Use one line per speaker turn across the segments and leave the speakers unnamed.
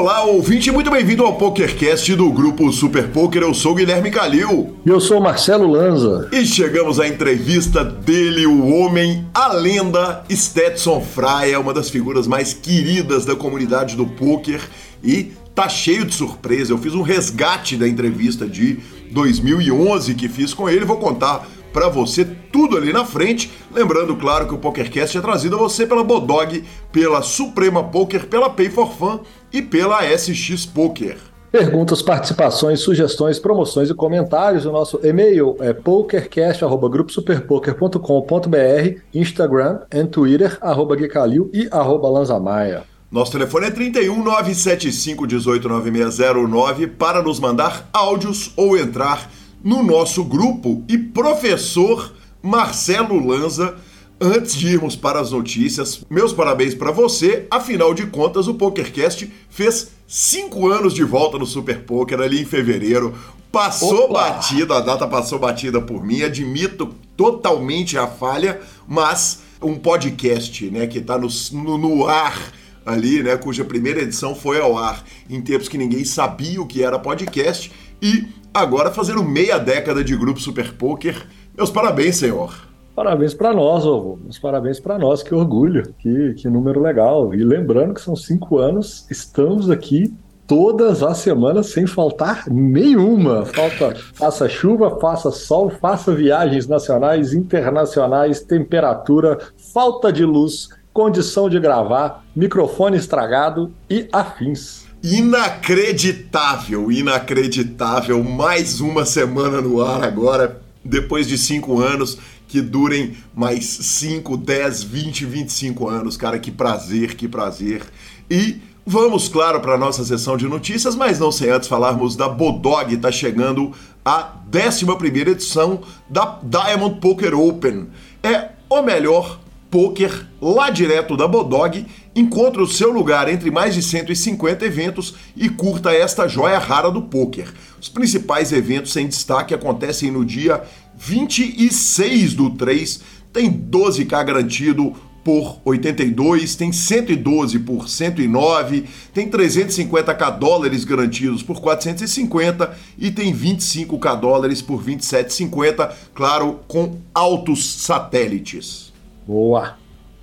Olá, ouvinte, muito bem-vindo ao PokerCast do grupo Super Poker. Eu sou Guilherme Calil.
E eu sou Marcelo Lanza.
E chegamos à entrevista dele, o homem, a lenda, Stetson Fraia, uma das figuras mais queridas da comunidade do poker e tá cheio de surpresa. Eu fiz um resgate da entrevista de 2011 que fiz com ele, vou contar para você tudo ali na frente. Lembrando, claro, que o PokerCast é trazido a você pela Bodog, pela Suprema Poker, pela Pay for Fun e pela SX Poker.
Perguntas, participações, sugestões, promoções e comentários. O nosso e-mail é pokercast.gruposuperpoker.com.br, Instagram e Twitter, arroba Guicalil e arroba Lanzamaia.
Nosso telefone é 31 975 18 9609 para nos mandar áudios ou entrar no nosso grupo. E professor Marcelo Lanza, antes de irmos para as notícias, meus parabéns para você. Afinal de contas, o PokerCast fez cinco anos de volta no Super Poker ali em fevereiro. Passou Opa! batida, a data passou batida por mim, admito totalmente a falha, mas um podcast, né, que está no, no, no ar ali, né, cuja primeira edição foi ao ar em tempos que ninguém sabia o que era podcast e agora fazendo meia década de grupo Super Poker. Meus parabéns, senhor.
Parabéns para nós, ovo. Meus parabéns para nós, que orgulho, que, que número legal. E lembrando que são cinco anos, estamos aqui todas as semanas sem faltar nenhuma. Falta, faça chuva, faça sol, faça viagens nacionais, internacionais, temperatura, falta de luz, condição de gravar, microfone estragado e afins.
Inacreditável, inacreditável. Mais uma semana no ar agora, depois de cinco anos, que durem mais 5, 10, 20, 25 anos. Cara, que prazer, que prazer. E vamos, claro, para nossa sessão de notícias, mas não sem antes falarmos da Bodog. Está chegando a 11 edição da Diamond Poker Open. É o melhor Poker, lá direto da Bodog, encontre o seu lugar entre mais de 150 eventos e curta esta joia rara do poker. Os principais eventos em destaque acontecem no dia 26 do 3, tem 12k garantido por 82, tem 112 por 109, tem 350k dólares garantidos por 450 e tem 25k dólares por 27,50, claro, com altos satélites.
Boa!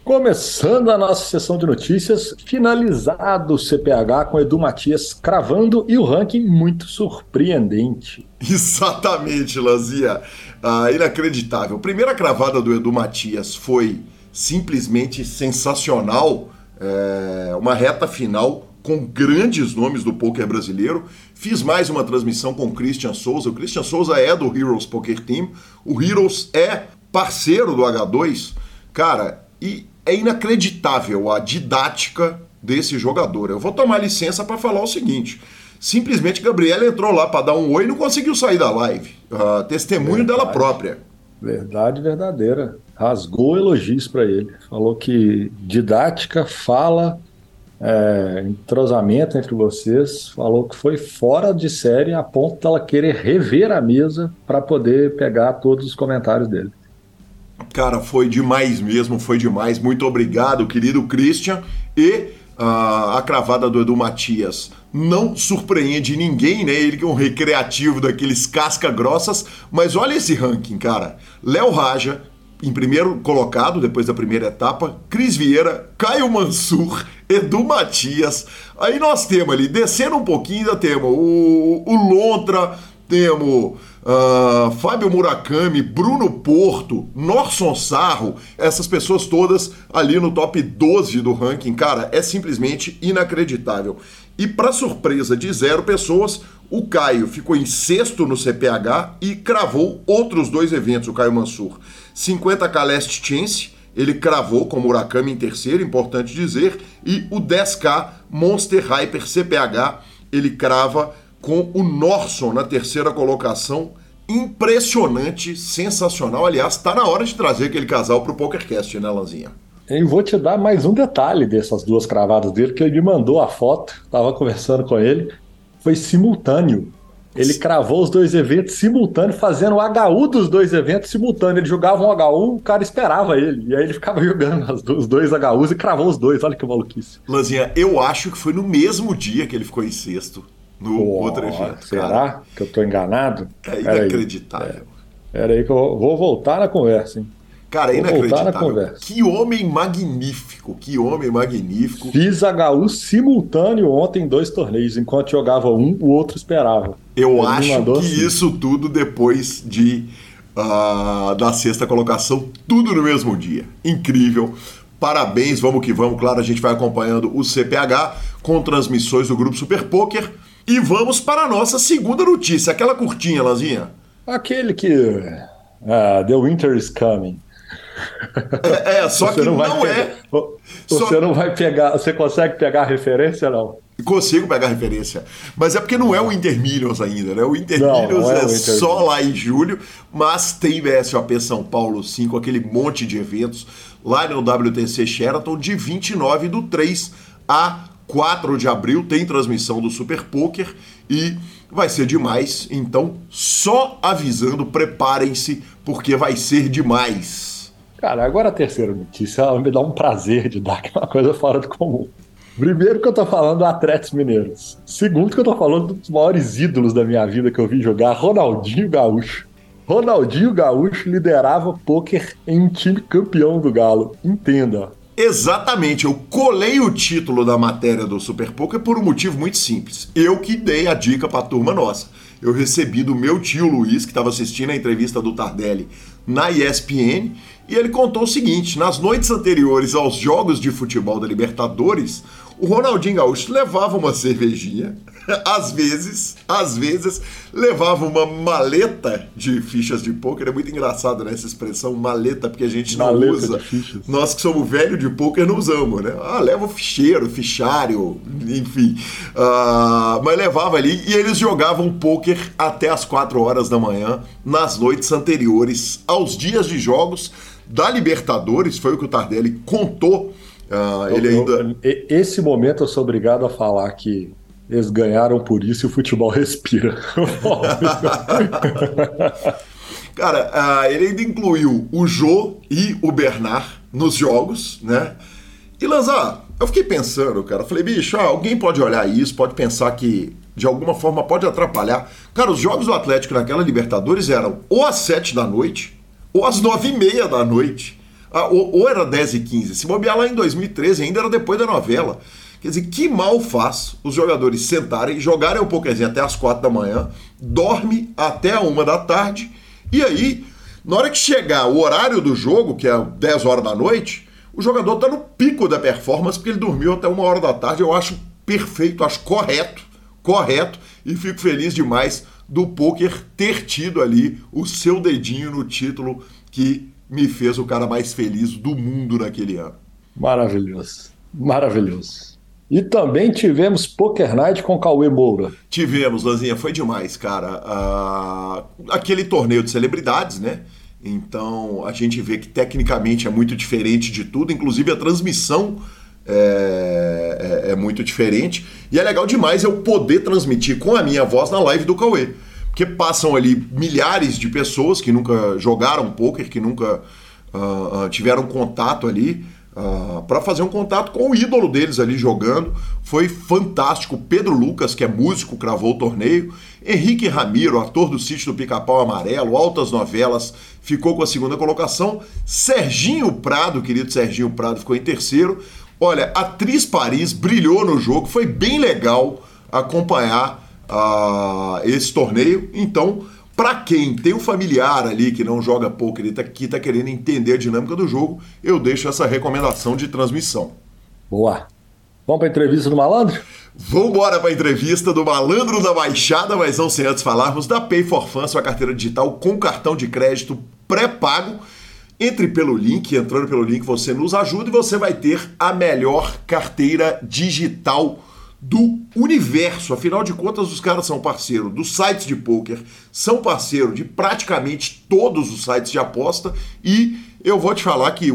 Começando a nossa sessão de notícias, finalizado o CPH com Edu Matias cravando e o ranking muito surpreendente.
Exatamente, Lazia. Ah, inacreditável. Primeira cravada do Edu Matias foi simplesmente sensacional. É, uma reta final com grandes nomes do poker brasileiro. Fiz mais uma transmissão com o Christian Souza. O Christian Souza é do Heroes Poker Team. O Heroes é parceiro do H2 Cara, e é inacreditável a didática desse jogador. Eu vou tomar licença para falar o seguinte. Simplesmente Gabriela entrou lá para dar um oi e não conseguiu sair da live. Uh, testemunho Verdade. dela própria.
Verdade verdadeira. Rasgou elogios para ele. Falou que didática, fala, é, entrosamento entre vocês. Falou que foi fora de série a ponto dela querer rever a mesa para poder pegar todos os comentários dele.
Cara, foi demais mesmo, foi demais. Muito obrigado, querido Christian. E uh, a cravada do Edu Matias não surpreende ninguém, né? Ele que é um recreativo daqueles casca-grossas. Mas olha esse ranking, cara. Léo Raja, em primeiro colocado, depois da primeira etapa, Cris Vieira, Caio Mansur, Edu Matias. Aí nós temos ali, descendo um pouquinho, ainda temos o, o Lontra, temos uh, Fábio Murakami, Bruno Porto, Norson Sarro, essas pessoas todas ali no top 12 do ranking, cara, é simplesmente inacreditável. E para surpresa de zero pessoas, o Caio ficou em sexto no CPH e cravou outros dois eventos, o Caio Mansur. 50k Last Chance, ele cravou com o Murakami em terceiro, importante dizer, e o 10k Monster Hyper CPH, ele crava com o Norson na terceira colocação. Impressionante, sensacional. Aliás, está na hora de trazer aquele casal para o PokerCast, né, Lanzinha?
Eu vou te dar mais um detalhe dessas duas cravadas dele, que ele me mandou a foto, estava conversando com ele, foi simultâneo. Ele cravou os dois eventos simultâneos, fazendo o HU dos dois eventos simultâneos. Ele jogava um HU, o cara esperava ele. E aí ele ficava jogando os dois HUs e cravou os dois. Olha que maluquice.
Lanzinha, eu acho que foi no mesmo dia que ele ficou em sexto. No oh, outro evento.
Será cara. que eu tô enganado?
É inacreditável.
Pera aí que eu vou voltar na conversa, hein?
Cara, é inacreditável. Que homem magnífico, que homem magnífico.
Fiz HU simultâneo ontem em dois torneios. Enquanto jogava um, o outro esperava.
Eu Ele acho que assim. isso tudo depois de uh, da sexta colocação, tudo no mesmo dia. Incrível. Parabéns, vamos que vamos. Claro, a gente vai acompanhando o CPH com transmissões do Grupo Super Poker. E vamos para a nossa segunda notícia, aquela curtinha, Lazinha.
Aquele que. Uh, the Winter is Coming.
É, é só você que não, não é.
Você só... não vai pegar. Você consegue pegar a referência, não?
Consigo pegar a referência. Mas é porque não é o Intermillions ainda, né? O Intermillions é, é só lá em julho, mas tem BSOP São Paulo 5, aquele monte de eventos lá no WTC Sheraton de 29 do 3 a 4 de abril. Tem transmissão do Super Poker e vai ser demais. Então, só avisando, preparem-se, porque vai ser demais.
Cara, agora a terceira notícia me dá um prazer de dar, que é coisa fora do comum. Primeiro que eu tô falando do Atletas Mineiros. Segundo que eu tô falando dos maiores ídolos da minha vida que eu vi jogar, Ronaldinho Gaúcho. Ronaldinho Gaúcho liderava pôquer em um time campeão do Galo. Entenda.
Exatamente, eu colei o título da matéria do Super Poker por um motivo muito simples. Eu que dei a dica pra turma nossa. Eu recebi do meu tio Luiz, que estava assistindo a entrevista do Tardelli na ESPN, e ele contou o seguinte: nas noites anteriores aos jogos de futebol da Libertadores, o Ronaldinho Gaúcho levava uma cervejinha, às vezes, às vezes, levava uma maleta de fichas de pôquer. É muito engraçado, né? Essa expressão maleta, porque a gente não maleta usa. Nós que somos velhos de pôquer não usamos, né? Ah, leva o ficheiro, fichário, enfim. Uh, mas levava ali e eles jogavam pôquer até as 4 horas da manhã, nas noites anteriores aos dias de jogos da Libertadores, foi o que o Tardelli contou Uh, ele
eu, ainda... Eu, esse momento eu sou obrigado a falar que eles ganharam por isso e o futebol respira.
Cara, uh, ele ainda incluiu o Jô e o Bernard nos jogos, né? E Lanzar, eu fiquei pensando, cara, falei, bicho, ah, alguém pode olhar isso, pode pensar que de alguma forma pode atrapalhar. Cara, os jogos do Atlético naquela Libertadores eram ou às sete da noite ou às nove e meia da noite. Ah, ou, ou, era 10 e 15. Se bobear lá em 2013, ainda era depois da novela. Quer dizer, que mal faz os jogadores sentarem, jogarem um pouquinho até as 4 da manhã, dorme até a 1 da tarde, e aí, na hora que chegar o horário do jogo, que é 10 horas da noite, o jogador está no pico da performance, porque ele dormiu até uma hora da tarde. Eu acho perfeito, acho correto, correto, e fico feliz demais do poker ter tido ali o seu dedinho no título que me fez o cara mais feliz do mundo naquele ano.
Maravilhoso, maravilhoso. E também tivemos Poker Night com Cauê Moura.
Tivemos, Lanzinha, foi demais, cara. Uh, aquele torneio de celebridades, né? Então a gente vê que tecnicamente é muito diferente de tudo, inclusive a transmissão é, é, é muito diferente. E é legal demais eu poder transmitir com a minha voz na live do Cauê porque passam ali milhares de pessoas que nunca jogaram poker, que nunca uh, tiveram contato ali. Uh, para fazer um contato com o ídolo deles ali jogando. Foi fantástico. Pedro Lucas, que é músico, cravou o torneio. Henrique Ramiro, ator do sítio do Pica-Pau Amarelo, altas novelas, ficou com a segunda colocação. Serginho Prado, querido Serginho Prado, ficou em terceiro. Olha, Atriz Paris brilhou no jogo, foi bem legal acompanhar uh, esse torneio. Então, para quem tem um familiar ali que não joga poker e tá, que está querendo entender a dinâmica do jogo, eu deixo essa recomendação de transmissão.
Boa. Vamos para a entrevista do malandro?
Vamos embora para a entrevista do malandro da Baixada, mas não sem antes falarmos da Pay for Fun, sua carteira digital com cartão de crédito pré-pago. Entre pelo link, entrando pelo link você nos ajuda e você vai ter a melhor carteira digital do universo. Afinal de contas, os caras são parceiro dos sites de poker, são parceiro de praticamente todos os sites de aposta e eu vou te falar que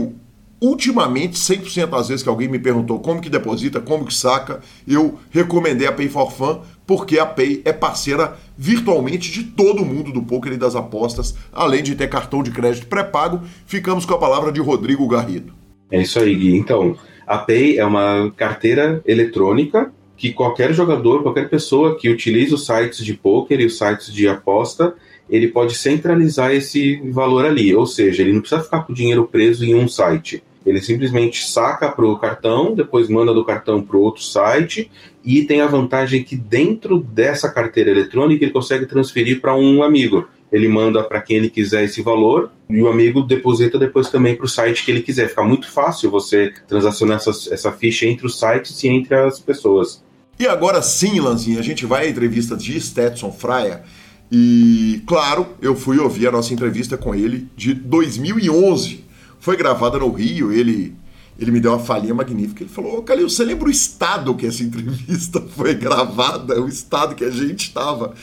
ultimamente, 100% das vezes que alguém me perguntou como que deposita, como que saca, eu recomendei a Pay for Fun porque a Pay é parceira virtualmente de todo mundo do poker e das apostas, além de ter cartão de crédito pré-pago. Ficamos com a palavra de Rodrigo Garrido.
É isso aí, Gui. Então, a Pay é uma carteira eletrônica que qualquer jogador, qualquer pessoa que utilize os sites de poker e os sites de aposta, ele pode centralizar esse valor ali. Ou seja, ele não precisa ficar com o dinheiro preso em um site. Ele simplesmente saca para o cartão, depois manda do cartão para outro site e tem a vantagem que dentro dessa carteira eletrônica ele consegue transferir para um amigo. Ele manda para quem ele quiser esse valor e o amigo deposita depois também para o site que ele quiser. Fica muito fácil você transacionar essa, essa ficha entre os sites e entre as pessoas.
E agora sim, Lanzinha, a gente vai à entrevista de Stetson Fraia. E, claro, eu fui ouvir a nossa entrevista com ele de 2011 foi gravada no Rio, ele ele me deu uma falinha magnífica. Ele falou: Ô Calil, você lembra o estado que essa entrevista foi gravada? O estado que a gente estava?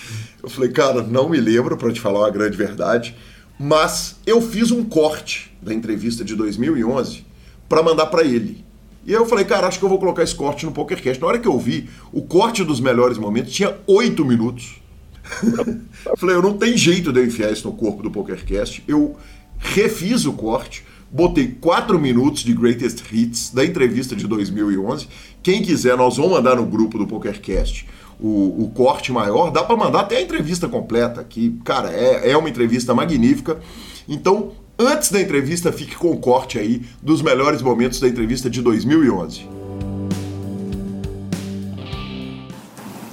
Eu falei: Cara, não me lembro, para te falar uma grande verdade, mas eu fiz um corte da entrevista de 2011 para mandar para ele. E eu falei: Cara, acho que eu vou colocar esse corte no PokerCast. Na hora que eu vi, o corte dos melhores momentos tinha oito minutos. falei: Eu não tem jeito de enfiar isso no corpo do PokerCast. Eu refiz o corte Botei 4 minutos de Greatest Hits da entrevista de 2011. Quem quiser, nós vamos mandar no grupo do PokerCast o, o corte maior. Dá para mandar até a entrevista completa, que, cara, é, é uma entrevista magnífica. Então, antes da entrevista, fique com o corte aí dos melhores momentos da entrevista de 2011.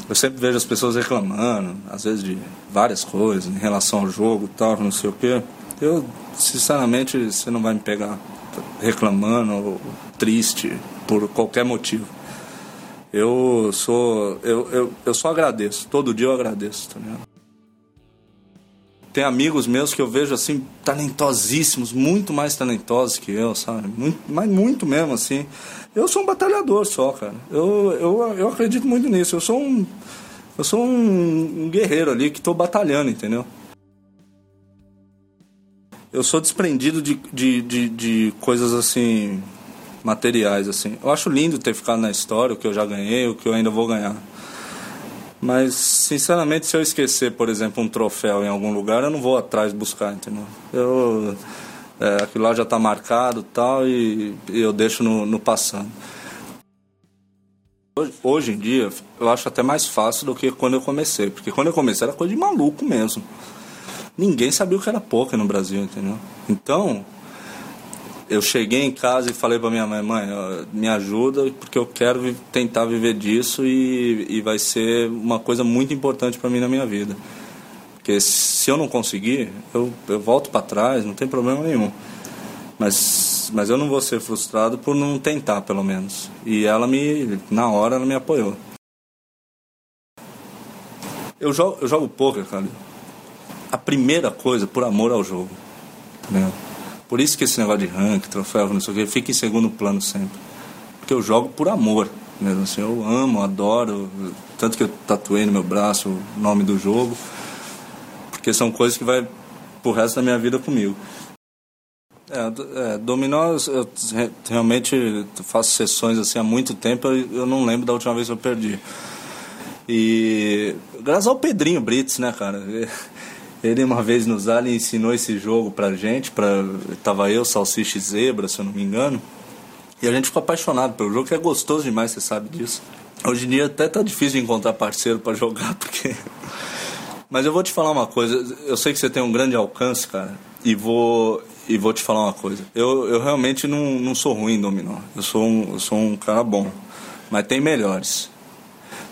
Eu sempre vejo as pessoas reclamando, às vezes de várias coisas em relação ao jogo tal, não sei o quê. Eu sinceramente, você não vai me pegar reclamando ou triste por qualquer motivo. Eu sou. Eu, eu, eu só agradeço. Todo dia eu agradeço, tá ligado? Tem amigos meus que eu vejo assim, talentosíssimos, muito mais talentosos que eu, sabe? Muito, mas muito mesmo, assim. Eu sou um batalhador só, cara. Eu, eu, eu acredito muito nisso. Eu sou um. Eu sou um, um guerreiro ali que estou batalhando, entendeu? eu sou desprendido de, de, de, de, coisas assim materiais assim. Eu acho lindo ter ficado na história, o que eu já ganhei, o que eu ainda vou ganhar. Mas sinceramente, se eu esquecer, por exemplo, um troféu em algum lugar, eu não vou atrás buscar, entendeu? Eu é, aquilo lá já está marcado, tal, e, e eu deixo no, no passando. Hoje, hoje em dia, eu acho até mais fácil do que quando eu comecei, porque quando eu comecei era coisa de maluco mesmo ninguém sabia o que era poker no Brasil, entendeu? Então, eu cheguei em casa e falei para minha mãe, mãe, me ajuda porque eu quero tentar viver disso e, e vai ser uma coisa muito importante para mim na minha vida. Porque se eu não conseguir, eu, eu volto para trás, não tem problema nenhum. Mas, mas eu não vou ser frustrado por não tentar, pelo menos. E ela me, na hora, ela me apoiou. Eu jogo, eu jogo poker, cara a primeira coisa por amor ao jogo. Né? Por isso que esse negócio de rank, troféu, não sei o que, fica em segundo plano sempre. Porque eu jogo por amor. Mesmo assim, eu amo, adoro. Tanto que eu tatuei no meu braço o nome do jogo. Porque são coisas que vai pro resto da minha vida comigo. É, é, dominó, eu realmente faço sessões assim há muito tempo, eu, eu não lembro da última vez que eu perdi. E graças ao Pedrinho Brits, né, cara? Ele uma vez nos Ali ensinou esse jogo pra gente, pra, tava eu, Salsicha e Zebra, se eu não me engano. E a gente ficou apaixonado pelo jogo, que é gostoso demais, você sabe disso. Hoje em dia até tá difícil de encontrar parceiro para jogar, porque. Mas eu vou te falar uma coisa, eu sei que você tem um grande alcance, cara, e vou e vou te falar uma coisa. Eu, eu realmente não, não sou ruim em dominó. Eu sou, um, eu sou um cara bom. Mas tem melhores.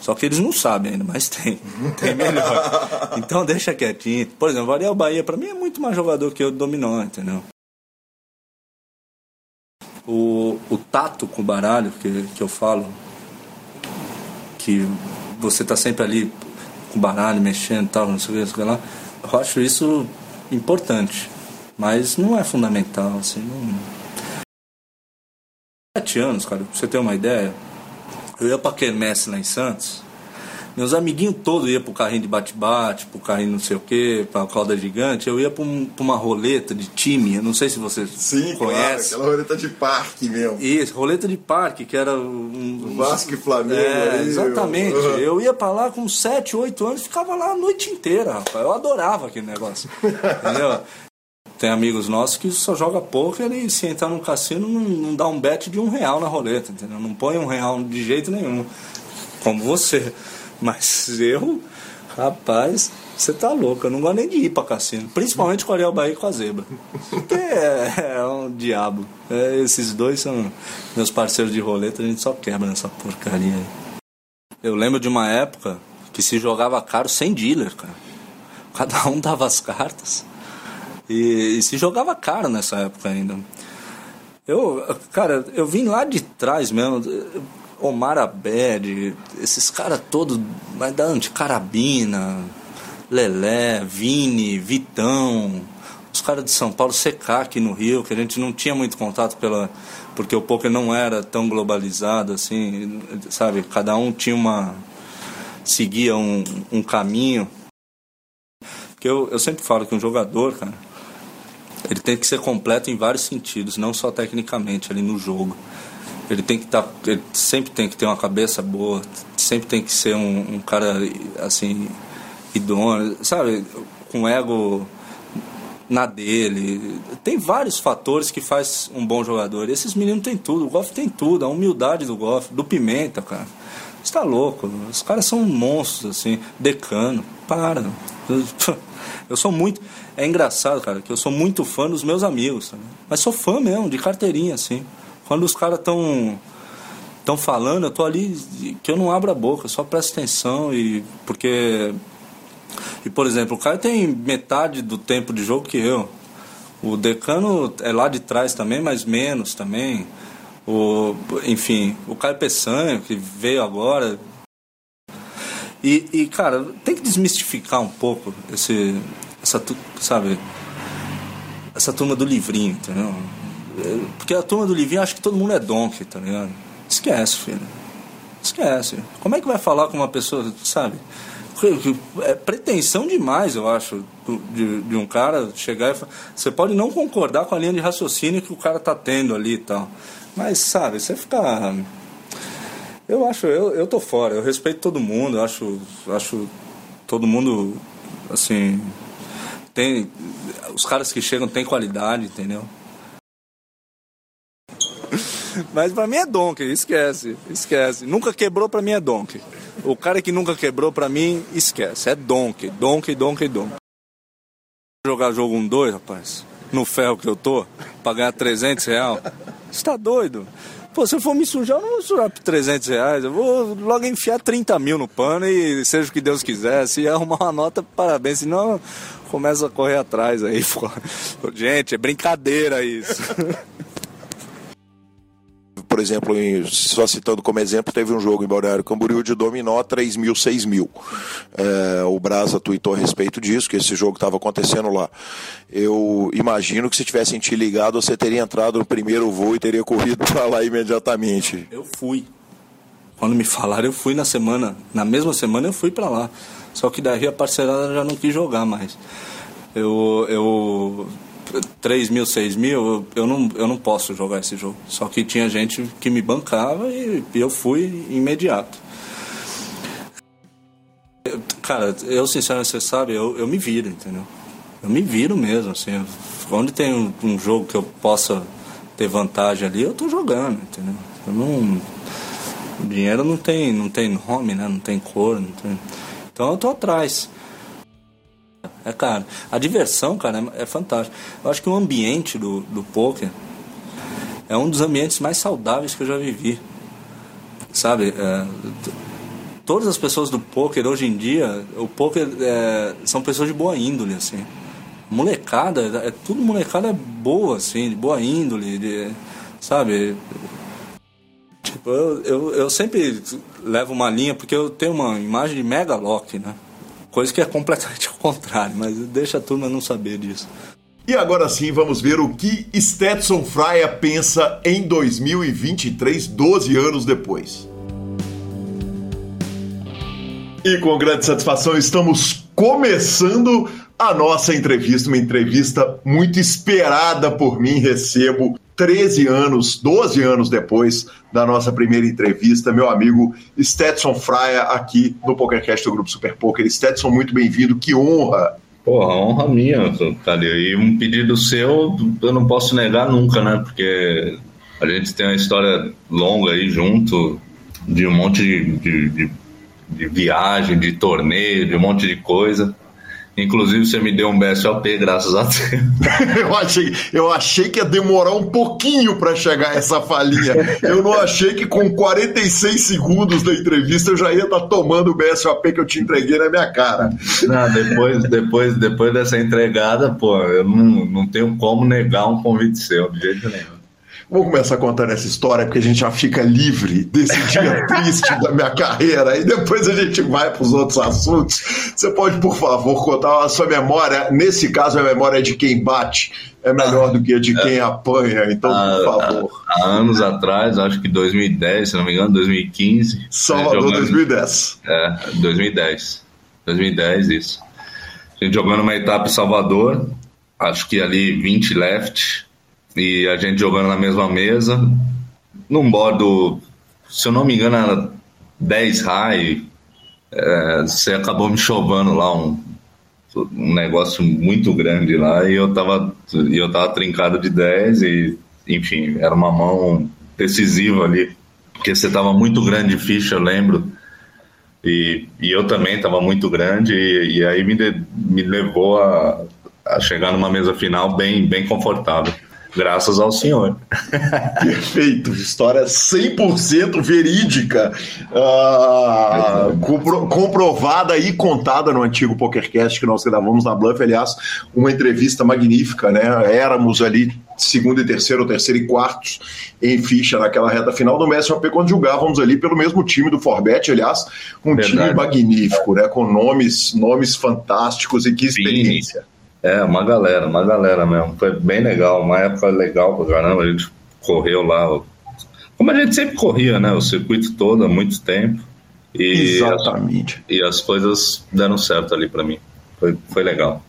Só que eles não sabem ainda, mas tem. Tem melhor. Então deixa quietinho. Por exemplo, o Ariel Bahia, para mim, é muito mais jogador que eu dominó, entendeu? O, o tato com o baralho que, que eu falo, que você tá sempre ali com o baralho, mexendo e tal, não sei o que, não sei o que lá, eu acho isso importante. Mas não é fundamental, assim. Não... Sete anos, cara, pra você ter uma ideia, eu ia pra Quermesse lá em Santos. Meus amiguinhos todos iam pro carrinho de bate-bate, pro carrinho não sei o quê, pra cauda gigante. Eu ia pra, um, pra uma roleta de time, eu não sei se você
Sim,
conhece.
claro, aquela roleta de parque mesmo.
Isso, roleta de parque, que era um.
Vasco e Flamengo.
É,
ali,
exatamente.
Uhum.
Eu ia pra lá com 7, 8 anos, ficava lá a noite inteira, rapaz. Eu adorava aquele negócio. Entendeu? Tem amigos nossos que só joga poker e se entrar num cassino não, não dá um bet de um real na roleta, entendeu? Não põe um real de jeito nenhum. Como você. Mas eu, rapaz, você tá louco. Eu não gosto nem de ir pra cassino. Principalmente com o Ariel Bahia e com a Zebra. Porque é, é um diabo. É, esses dois são meus parceiros de roleta, a gente só quebra nessa porcaria aí. Eu lembro de uma época que se jogava caro sem dealer, cara. Cada um dava as cartas. E, e se jogava caro nessa época ainda. Eu, cara, eu vim lá de trás mesmo. Omar Abed, esses caras todos, mas da anticarabina, Lelé, Vini, Vitão, os caras de São Paulo, Secar aqui no Rio, que a gente não tinha muito contato pela. Porque o poker não era tão globalizado assim, sabe? Cada um tinha uma. seguia um, um caminho. Porque eu, eu sempre falo que um jogador, cara, ele tem que ser completo em vários sentidos, não só tecnicamente ali no jogo. Ele tem que tá, ele sempre tem que ter uma cabeça boa, sempre tem que ser um, um cara assim idôneo, sabe, com ego na dele. Tem vários fatores que faz um bom jogador. E esses meninos têm tudo, o golfe tem tudo, a humildade do golfe, do Pimenta, cara. Você tá louco, os caras são monstros assim, decano, para. Eu sou muito. É engraçado, cara, que eu sou muito fã dos meus amigos, tá? mas sou fã mesmo, de carteirinha, assim. Quando os caras estão estão falando, eu tô ali que eu não abro a boca, só presto atenção e porque e por exemplo, o cara tem metade do tempo de jogo que eu. O decano é lá de trás também, mas menos também. O, enfim, o Caio Peçanha, que veio agora. E, e, cara, tem que desmistificar um pouco esse, essa, sabe, essa turma do livrinho, entendeu? Porque a turma do livrinho acha que todo mundo é donkey, tá ligado? Esquece, filho. Esquece. Como é que vai falar com uma pessoa, sabe? É pretensão demais, eu acho, de, de um cara chegar e falar. Você pode não concordar com a linha de raciocínio que o cara tá tendo ali e tal. Mas, sabe, você fica. Eu acho, eu, eu tô fora, eu respeito todo mundo, acho, acho todo mundo, assim. Tem. Os caras que chegam têm qualidade, entendeu? Mas pra mim é Donkey, esquece, esquece. Nunca quebrou pra mim é Donkey. O cara que nunca quebrou pra mim, esquece. É Donkey, Donkey, Donkey, Donkey. Jogar jogo 1-2, rapaz, no ferro que eu tô, pra ganhar 300 reais. Você tá doido? Pô, se eu for me sujar, eu não vou sujar por 300 reais. Eu vou logo enfiar 30 mil no pano e seja o que Deus quiser. Se arrumar uma nota, parabéns. Senão, começa a correr atrás aí. Gente, é brincadeira isso.
por exemplo, em, só citando como exemplo, teve um jogo em Balneário Camboriú de dominó 3 mil, 6 mil. É, o Brasa tweetou a respeito disso, que esse jogo estava acontecendo lá. Eu imagino que se tivessem te ligado, você teria entrado no primeiro voo e teria corrido para lá imediatamente.
Eu fui. Quando me falaram, eu fui na semana. Na mesma semana eu fui para lá. Só que daí a parcerada já não quis jogar mais. Eu, eu 3 mil, 6 mil, eu não, eu não posso jogar esse jogo. Só que tinha gente que me bancava e eu fui imediato. Cara, eu sinceramente, você sabe, eu, eu me viro, entendeu? Eu me viro mesmo, assim. Onde tem um, um jogo que eu possa ter vantagem ali, eu tô jogando, entendeu? Eu não. O dinheiro não tem, não tem nome, né? Não tem cor, não tem... Então eu tô atrás. É caro. A diversão, cara, é, é fantástico. Eu acho que o ambiente do, do poker é um dos ambientes mais saudáveis que eu já vivi. Sabe? É, todas as pessoas do poker hoje em dia, o poker é, são pessoas de boa índole, assim. Molecada, é tudo molecada é boa, assim, de boa índole, de, sabe? Tipo, eu, eu, eu sempre levo uma linha, porque eu tenho uma imagem de mega lock, né? Coisa que é completamente ao contrário, mas deixa a turma não saber disso.
E agora sim, vamos ver o que Stetson Fraia pensa em 2023, 12 anos depois. E com grande satisfação estamos começando a nossa entrevista, uma entrevista muito esperada por mim. Recebo 13 anos, 12 anos depois da nossa primeira entrevista, meu amigo Stetson Fraia aqui no PokerCast do Grupo Super Poker. Stetson, muito bem-vindo, que honra!
Porra, honra minha, cara. E um pedido seu eu não posso negar nunca, né? Porque a gente tem uma história longa aí junto, de um monte de, de, de, de viagem, de torneio, de um monte de coisa. Inclusive, você me deu um BSOP, graças a Deus.
eu, achei, eu achei que ia demorar um pouquinho para chegar essa falinha. Eu não achei que com 46 segundos da entrevista eu já ia estar tá tomando o BSOP que eu te entreguei na minha cara.
Não, depois, depois, depois dessa entregada, pô, eu não, não tenho como negar um convite seu, de jeito nenhum.
Vou começar contando essa história porque a gente já fica livre desse dia triste da minha carreira e depois a gente vai para os outros assuntos. Você pode, por favor, contar a sua memória? Nesse caso, a memória de quem bate é melhor do que a de quem apanha, então, por favor.
Há, há anos atrás, acho que 2010, se não me engano, 2015.
Salvador, jogando, 2010.
É, 2010. 2010, isso. A gente jogando uma etapa em Salvador, acho que ali 20 left e a gente jogando na mesma mesa, num modo, se eu não me engano, era 10 high, é, você acabou me chovando lá um, um negócio muito grande lá e eu tava, eu tava trincado de 10 e, enfim, era uma mão decisiva ali, porque você tava muito grande de ficha, eu lembro, e, e eu também tava muito grande e, e aí me, de, me levou a, a chegar numa mesa final bem, bem confortável. Graças ao senhor.
Perfeito. História 100% verídica, uh, compro, comprovada e contada no antigo PokerCast que nós gravamos na Bluff. Aliás, uma entrevista magnífica, né? Éramos ali segundo e terceiro, ou terceiro e quartos em ficha naquela reta final do AP quando julgávamos ali pelo mesmo time do Forbet, aliás, um Verdade. time magnífico, né? Com nomes, nomes fantásticos e que experiência. Sim.
É, uma galera, uma galera mesmo. Foi bem legal, uma época legal pra caramba. A gente correu lá, como a gente sempre corria, né? O circuito todo há muito tempo.
E Exatamente.
As, e as coisas deram certo ali para mim. Foi, foi legal.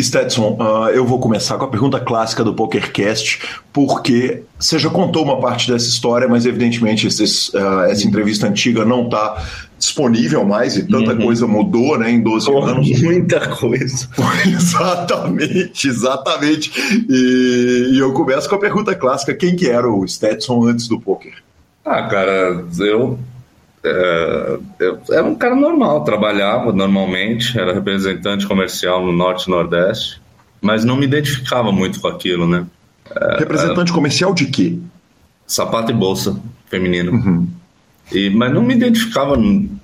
Stetson, uh, eu vou começar com a pergunta clássica do PokerCast, porque você já contou uma parte dessa história, mas evidentemente esses, uh, essa entrevista antiga não está disponível mais e tanta uhum. coisa mudou né, em 12 oh, anos.
Muita coisa.
exatamente, exatamente. E, e, eu começo com a pergunta clássica: quem que era o Stetson antes do poker?
Ah, cara, eu é, eu era um cara normal, trabalhava normalmente, era representante comercial no Norte e Nordeste, mas não me identificava muito com aquilo, né?
É, representante comercial de quê?
Sapato e bolsa feminino. Uhum. E, mas não me identificava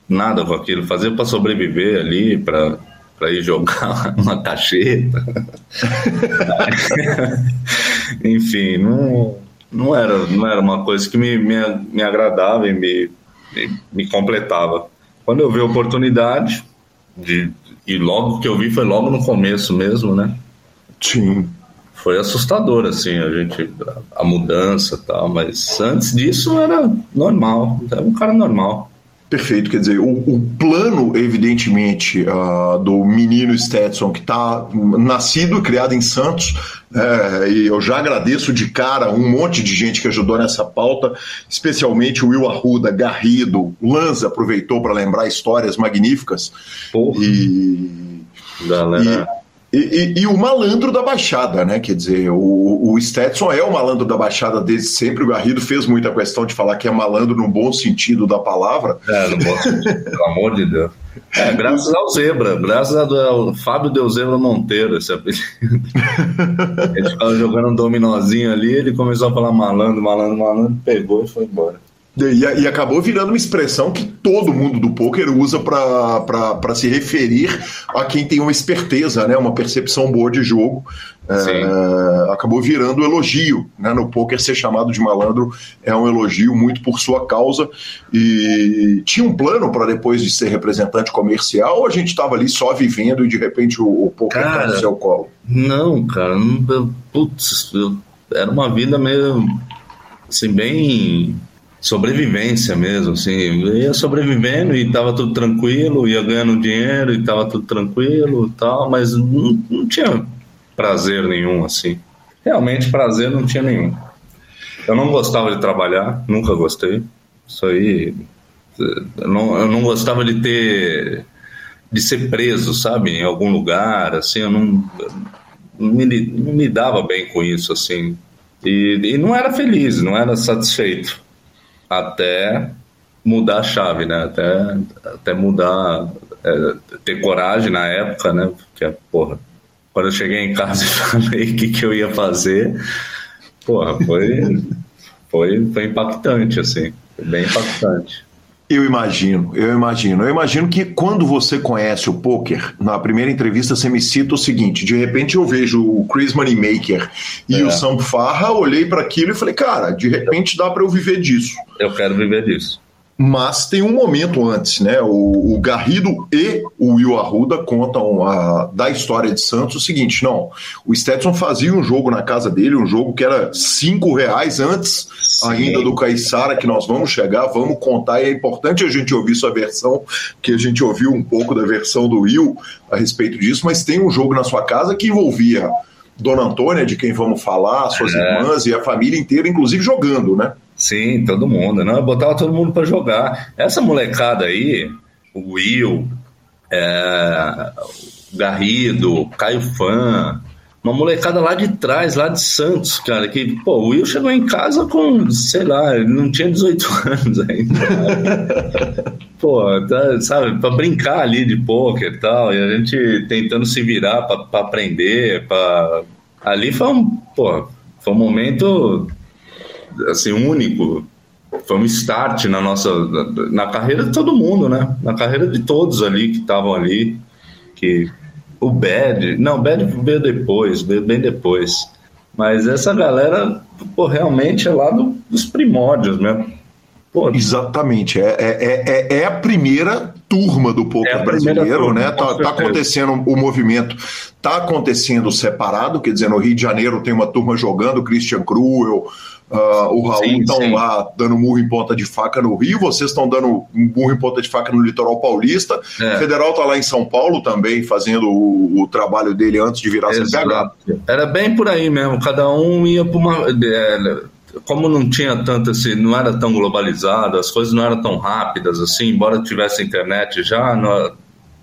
nada com aquilo, fazia para sobreviver ali, para para ir jogar uma cacheta. Enfim, não, não, era, não era uma coisa que me, me, me agradava e me me, completava. Quando eu vi a oportunidade, de, e logo que eu vi foi logo no começo mesmo, né?
Sim.
Foi assustador, assim, a gente, a, a mudança e tal, mas antes disso era normal, era um cara normal.
Perfeito, quer dizer, o, o plano, evidentemente, uh, do menino Stetson, que está nascido e criado em Santos, é, e eu já agradeço de cara um monte de gente que ajudou nessa pauta, especialmente o Will Arruda, Garrido, Lanza aproveitou para lembrar histórias magníficas.
Porra.
E.
Galera.
E, e, e, e, o malandro da Baixada, né? Quer dizer, o, o Stetson é o malandro da Baixada desde sempre. O Garrido fez muita questão de falar que é malandro no bom sentido da palavra.
É, no bom sentido, pelo amor de Deus. É, graças ao Zebra, graças ao Fábio Deu Zebra Monteiro, esse apelido. Ele ficava jogando um dominozinho ali, ele começou a falar malandro, malandro, malandro, pegou e foi embora.
E, e, acabou virando uma expressão que todo mundo do poker usa para se referir a quem tem uma esperteza, né, uma percepção boa de jogo. É, acabou virando elogio. Né, no poker, ser chamado de malandro é um elogio muito por sua causa. E tinha um plano para depois de ser representante comercial ou a gente estava ali só vivendo e de repente o, o poker
cara,
no seu colo?
Não, cara. Não, putz, eu, era uma vida meio assim, bem sobrevivência mesmo, assim, eu ia sobrevivendo e tava tudo tranquilo, ia ganhando dinheiro e tava tudo tranquilo e tal, mas não, não tinha prazer nenhum, assim. Realmente prazer não tinha nenhum. Eu não gostava de trabalhar, nunca gostei. Isso aí. Eu não, eu não gostava de ter. de ser preso, sabe, em algum lugar, assim, eu não. Não me, não me dava bem com isso, assim. E, e não era feliz, não era satisfeito até mudar a chave, né? Até, até mudar, é, ter coragem na época, né? Porque, porra, quando eu cheguei em casa e falei o que, que eu ia fazer, porra, foi, foi, foi impactante, assim, foi bem impactante.
Eu imagino, eu imagino. Eu imagino que quando você conhece o poker, na primeira entrevista você me cita o seguinte: de repente eu vejo o Chris Moneymaker e é. o Sam Farra, olhei para aquilo e falei, cara, de repente dá para eu viver disso.
Eu quero viver disso.
Mas tem um momento antes, né? O, o Garrido e o Will Arruda contam a, da história de Santos o seguinte: não, o Stetson fazia um jogo na casa dele, um jogo que era cinco reais antes Sim. ainda do Caissara, que nós vamos chegar, vamos contar, e é importante a gente ouvir sua versão, que a gente ouviu um pouco da versão do Will a respeito disso, mas tem um jogo na sua casa que envolvia Dona Antônia, de quem vamos falar, suas é. irmãs e a família inteira, inclusive jogando, né?
Sim, todo mundo. Não, eu botava todo mundo para jogar. Essa molecada aí, o Will, é, o Garrido, Caio Fã, uma molecada lá de trás, lá de Santos, cara, que, pô, o Will chegou em casa com, sei lá, ele não tinha 18 anos ainda. pô, tá, sabe, pra brincar ali de pôquer e tal, e a gente tentando se virar pra, aprender, pra... Ali foi um, pô, foi um momento assim, único. Foi um start na nossa na carreira de todo mundo, né? Na carreira de todos ali que estavam ali, que o Bad, não, o Bad veio depois, veio bem depois. Mas essa galera, pô, realmente é lá do, dos primórdios mesmo.
Pô, Exatamente, é, é, é, é, a primeira turma do poker é brasileiro, turma, né? Tá, tá, acontecendo o movimento, tá acontecendo separado, quer dizer, no Rio de Janeiro tem uma turma jogando, Christian Cruel, Uh, o Raul estão lá dando murro em ponta de faca no Rio, vocês estão dando murro em ponta de faca no litoral paulista. É. O Federal está lá em São Paulo também, fazendo o, o trabalho dele antes de virar CPH.
Era bem por aí mesmo, cada um ia para uma. É, como não tinha tanto assim, não era tão globalizado, as coisas não eram tão rápidas assim, embora tivesse internet já,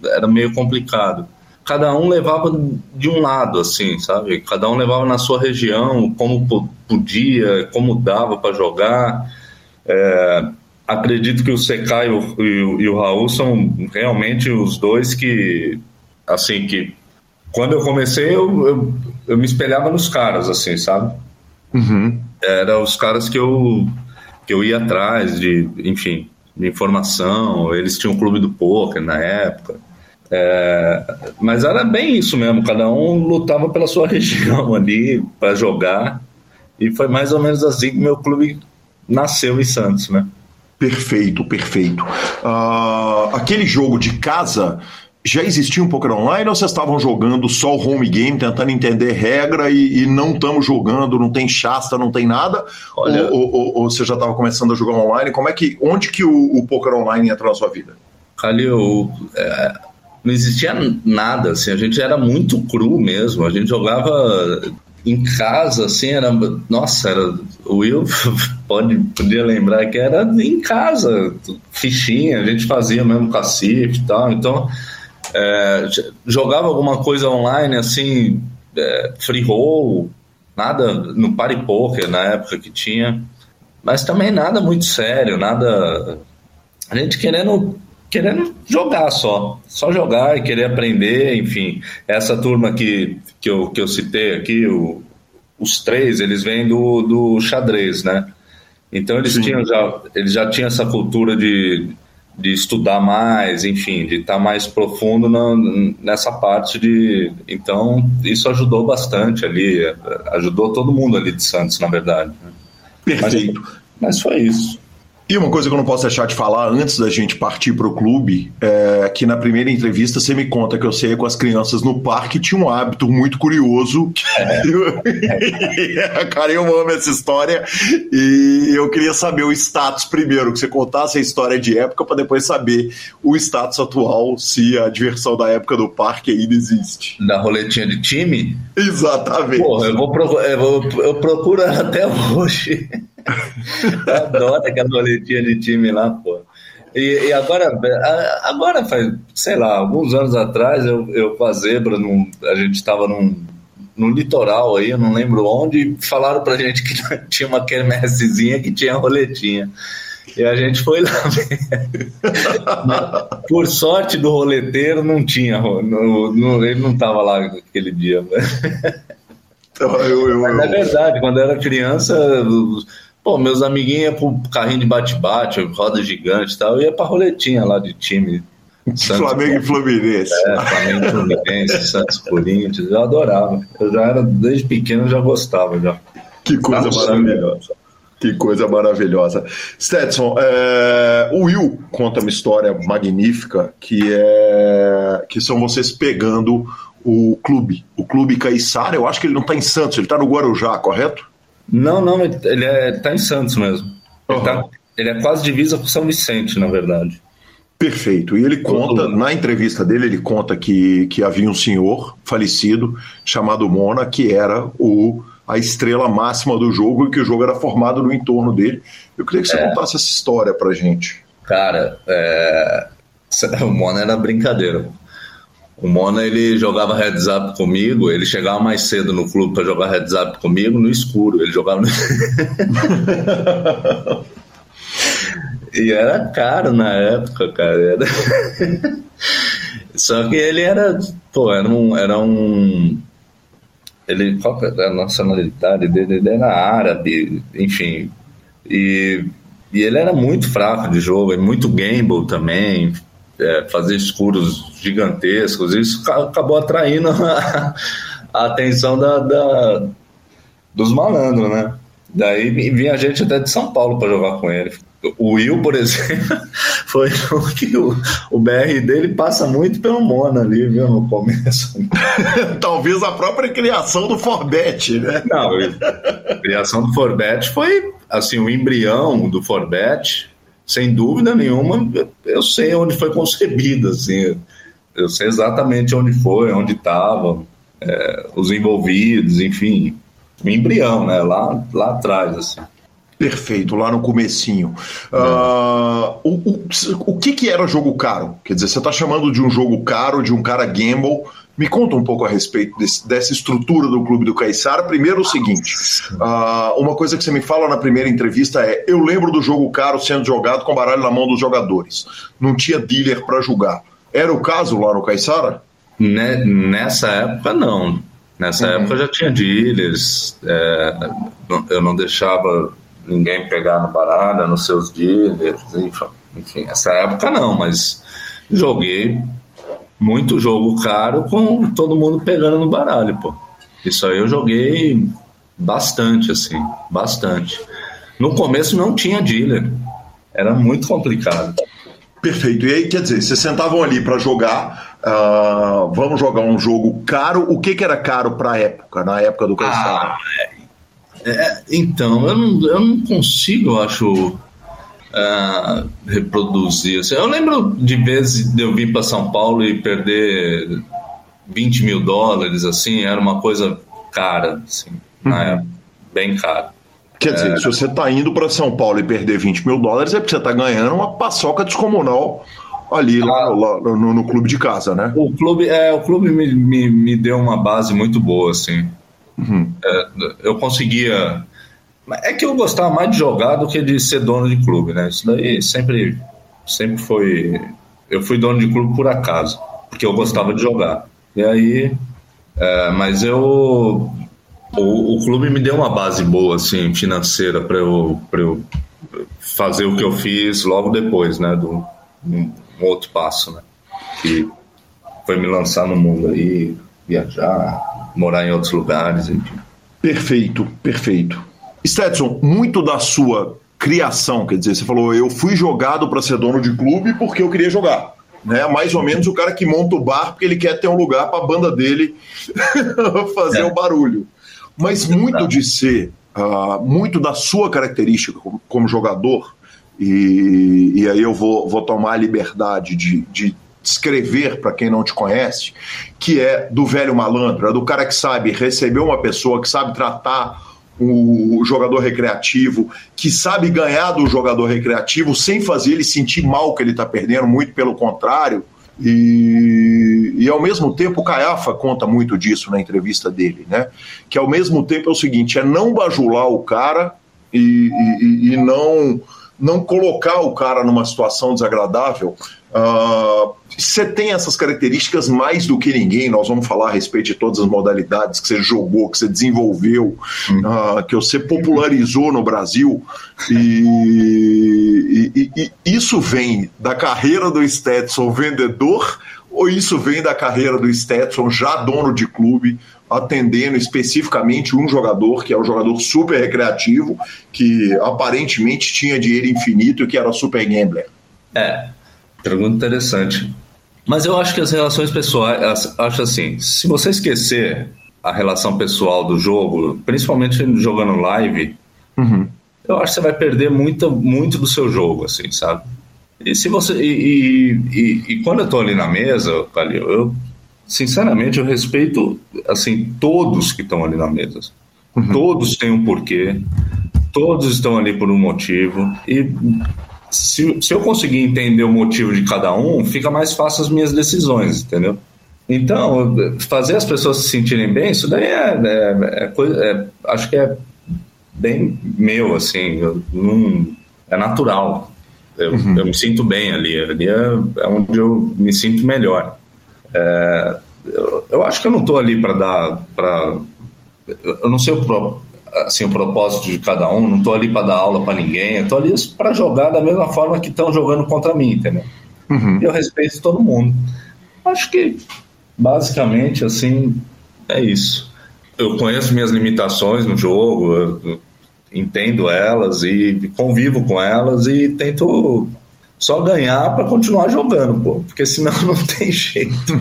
era meio complicado cada um levava de um lado, assim, sabe? Cada um levava na sua região, como podia, como dava para jogar. É, acredito que o Secai e o, e, o, e o Raul são realmente os dois que, assim, que quando eu comecei eu, eu, eu me espelhava nos caras, assim, sabe? Uhum. Era os caras que eu, que eu ia atrás de, enfim, de informação. Eles tinham um clube do poker na época. É, mas era bem isso mesmo, cada um lutava pela sua região ali para jogar. E foi mais ou menos assim que meu clube nasceu em Santos, né?
Perfeito, perfeito. Uh, aquele jogo de casa já existia um poker online ou vocês estavam jogando só o home game, tentando entender regra e, e não estamos jogando, não tem chasta, não tem nada? Olha... Ou, ou, ou, você já estava começando a jogar online? Como é que, onde que o, o poker online entra na sua vida?
Calil, é, não existia nada, assim, a gente era muito cru mesmo, a gente jogava em casa, assim, era, nossa, era, o Will pode, podia lembrar que era em casa, fichinha, a gente fazia mesmo cacife e tal, então é, jogava alguma coisa online, assim, é, free roll, nada no party poker na época que tinha, mas também nada muito sério, nada, a gente querendo querendo jogar só, só jogar e querer aprender, enfim. Essa turma que, que, eu, que eu citei aqui, o, os três, eles vêm do, do xadrez, né? Então eles tinham já, eles já tinham essa cultura de, de estudar mais, enfim, de estar tá mais profundo na, nessa parte de. Então isso ajudou bastante ali, ajudou todo mundo ali de Santos, na verdade.
Perfeito.
Mas, mas foi isso.
E uma coisa que eu não posso deixar de falar antes da gente partir para o clube é que na primeira entrevista você me conta que eu saía com as crianças no parque tinha um hábito muito curioso. É. Cara, eu amo essa história e eu queria saber o status primeiro, que você contasse a história de época para depois saber o status atual, se a diversão da época do parque ainda existe.
Da roletinha de time?
Exatamente.
Porra, eu, vou procurar, eu, vou, eu procuro até hoje. Eu adoro aquela roletinha de time lá, pô. E, e, agora, agora faz, sei lá, alguns anos atrás, eu, eu com a Zebra, num, a gente estava num, num litoral aí, eu não lembro onde, falaram pra gente que tinha uma quermessezinha que tinha roletinha. E a gente foi lá. Por sorte do roleteiro, não tinha. No, no, ele não estava lá aquele dia. Eu, eu, Mas é verdade, quando eu era criança, Pô, meus amiguinhos pro carrinho de bate-bate, roda gigante e tal, eu ia pra roletinha lá de time.
Santos, Flamengo e Fluminense.
É, Flamengo e Fluminense, Santos Corinthians, eu adorava. Eu já era, desde pequeno, já gostava. Já.
Que coisa maravilhosa. Que coisa maravilhosa. Stetson, é, o Will conta uma história magnífica que é que são vocês pegando o clube, o clube Caiçara. Eu acho que ele não está em Santos, ele está no Guarujá, correto?
Não, não, ele é, tá em Santos mesmo. Ele, uhum. tá, ele é quase divisa com São Vicente, na verdade.
Perfeito. E ele conta, na entrevista dele, ele conta que, que havia um senhor falecido chamado Mona, que era o, a estrela máxima do jogo e que o jogo era formado no entorno dele. Eu queria que você é. contasse essa história pra gente.
Cara, é... o Mona era brincadeira. O Mona ele jogava heads up comigo, ele chegava mais cedo no clube para jogar heads up comigo no escuro. Ele jogava no... E era caro na época, cara. Era... Só que ele era, pô, era um, era um ele qual era a nacionalidade dele? Ele era árabe, enfim. E, e ele era muito fraco de jogo, muito gamble também é, fazer escuros gigantescos, isso acabou atraindo a, a atenção da, da, dos malandros, né? Daí vinha gente até de São Paulo para jogar com ele. O Will, por exemplo, foi o que o, o BR dele passa muito pelo Mona ali, viu, no começo.
Talvez a própria criação do Forbet, né?
Não, a criação do Forbet foi, assim, o embrião do Forbet sem dúvida nenhuma, eu sei onde foi concebida, assim, eu sei exatamente onde foi, onde estavam é, os envolvidos, enfim, o embrião, né, lá, lá atrás, assim.
Perfeito, lá no comecinho. É. Uh, o, o, o que, que era jogo caro? Quer dizer, você está chamando de um jogo caro, de um cara gamble, me conta um pouco a respeito desse, dessa estrutura do Clube do Caiçara. Primeiro, o seguinte: uh, uma coisa que você me fala na primeira entrevista é: eu lembro do jogo caro sendo jogado com baralho na mão dos jogadores. Não tinha dealer para jogar. Era o caso lá no Caiçara?
Nessa época, não. Nessa uhum. época já tinha dealers. É, eu não deixava ninguém pegar no baralho, nos seus dealers. Enfim, nessa época não, mas joguei muito jogo caro com todo mundo pegando no baralho, pô. Isso aí eu joguei bastante, assim, bastante. No começo não tinha dealer, era muito complicado.
Perfeito. E aí, quer dizer, vocês sentavam ali para jogar, uh, vamos jogar um jogo caro. O que, que era caro para a época, na época do Caissara? Ah,
é, é, então, eu não, eu não consigo, eu acho, uh, reproduzir. Assim, eu lembro de vezes de eu vir para São Paulo e perder 20 mil dólares, assim, era uma coisa cara, assim, uhum. época, bem cara.
Quer dizer, é... se você está indo para São Paulo e perder 20 mil dólares, é porque você está ganhando uma paçoca descomunal ali ah, lá, lá no, no, clube de casa, né?
O clube, é, o clube me, me, me deu uma base muito boa, assim. Uhum. É, eu conseguia é que eu gostava mais de jogar do que de ser dono de clube, né? Isso daí sempre, sempre foi. Eu fui dono de clube por acaso, porque eu gostava de jogar. E aí. É, mas eu. O, o, clube me deu uma base boa, assim, financeira, para eu, eu fazer o que eu fiz logo depois, né? Do, um, um outro passo, né? Que foi me lançar no mundo aí, viajar, morar em outros lugares, enfim.
Perfeito, perfeito. Stetson, muito da sua criação, quer dizer, você falou, eu fui jogado para ser dono de clube porque eu queria jogar. Né? Mais ou menos o cara que monta o bar porque ele quer ter um lugar para a banda dele fazer é. o barulho. Mas muito de ser, uh, muito da sua característica como, como jogador, e, e, aí eu vou, vou tomar a liberdade de, de descrever para quem não te conhece, que é do velho malandro, é do cara que sabe receber uma pessoa, que sabe tratar o jogador recreativo, que sabe ganhar do jogador recreativo sem fazer ele sentir mal que ele está perdendo, muito pelo contrário. E, e ao mesmo tempo, o Caiafa conta muito disso na entrevista dele, né? Que ao mesmo tempo é o seguinte: é não bajular o cara e, e, e não não colocar o cara numa situação desagradável. Uh, você tem essas características mais do que ninguém. Nós vamos falar a respeito de todas as modalidades que você jogou, que você desenvolveu, uh, que você popularizou no Brasil. E, e, e, isso vem da carreira do Stetson vendedor ou isso vem da carreira do Stetson já dono de clube, atendendo especificamente um jogador, que é um jogador super recreativo, que aparentemente tinha dinheiro infinito e que era super gambler?
É, pergunta interessante. Mas eu acho que as relações pessoais, acho assim, se você esquecer a relação pessoal do jogo, principalmente jogando live, uhum. eu acho que você vai perder muito, muito do seu jogo, assim, sabe? E se você e, e, e quando eu estou ali na mesa, Calil, eu sinceramente, eu respeito, assim, todos que estão ali na mesa. Uhum. Todos têm um porquê, todos estão ali por um motivo, e se, se eu conseguir entender o motivo de cada um, fica mais fácil as minhas decisões, entendeu? Então, fazer as pessoas se sentirem bem, isso daí é, é, é coisa, é, acho que é bem meu, assim, não, é natural. Eu, uhum. eu, me sinto bem ali, ali é, é onde eu me sinto melhor. É, eu, eu, acho que eu não estou ali para dar. Pra, eu não sei o, pro, assim, o propósito de cada um, não estou ali para dar aula para ninguém, eu estou ali para jogar da mesma forma que estão jogando contra mim, entendeu? Uhum. Eu respeito todo mundo. Acho que, basicamente, assim, é isso. Eu conheço minhas limitações no jogo, eu entendo elas e convivo com elas e tento só ganhar para continuar jogando, pô, porque senão não tem jeito.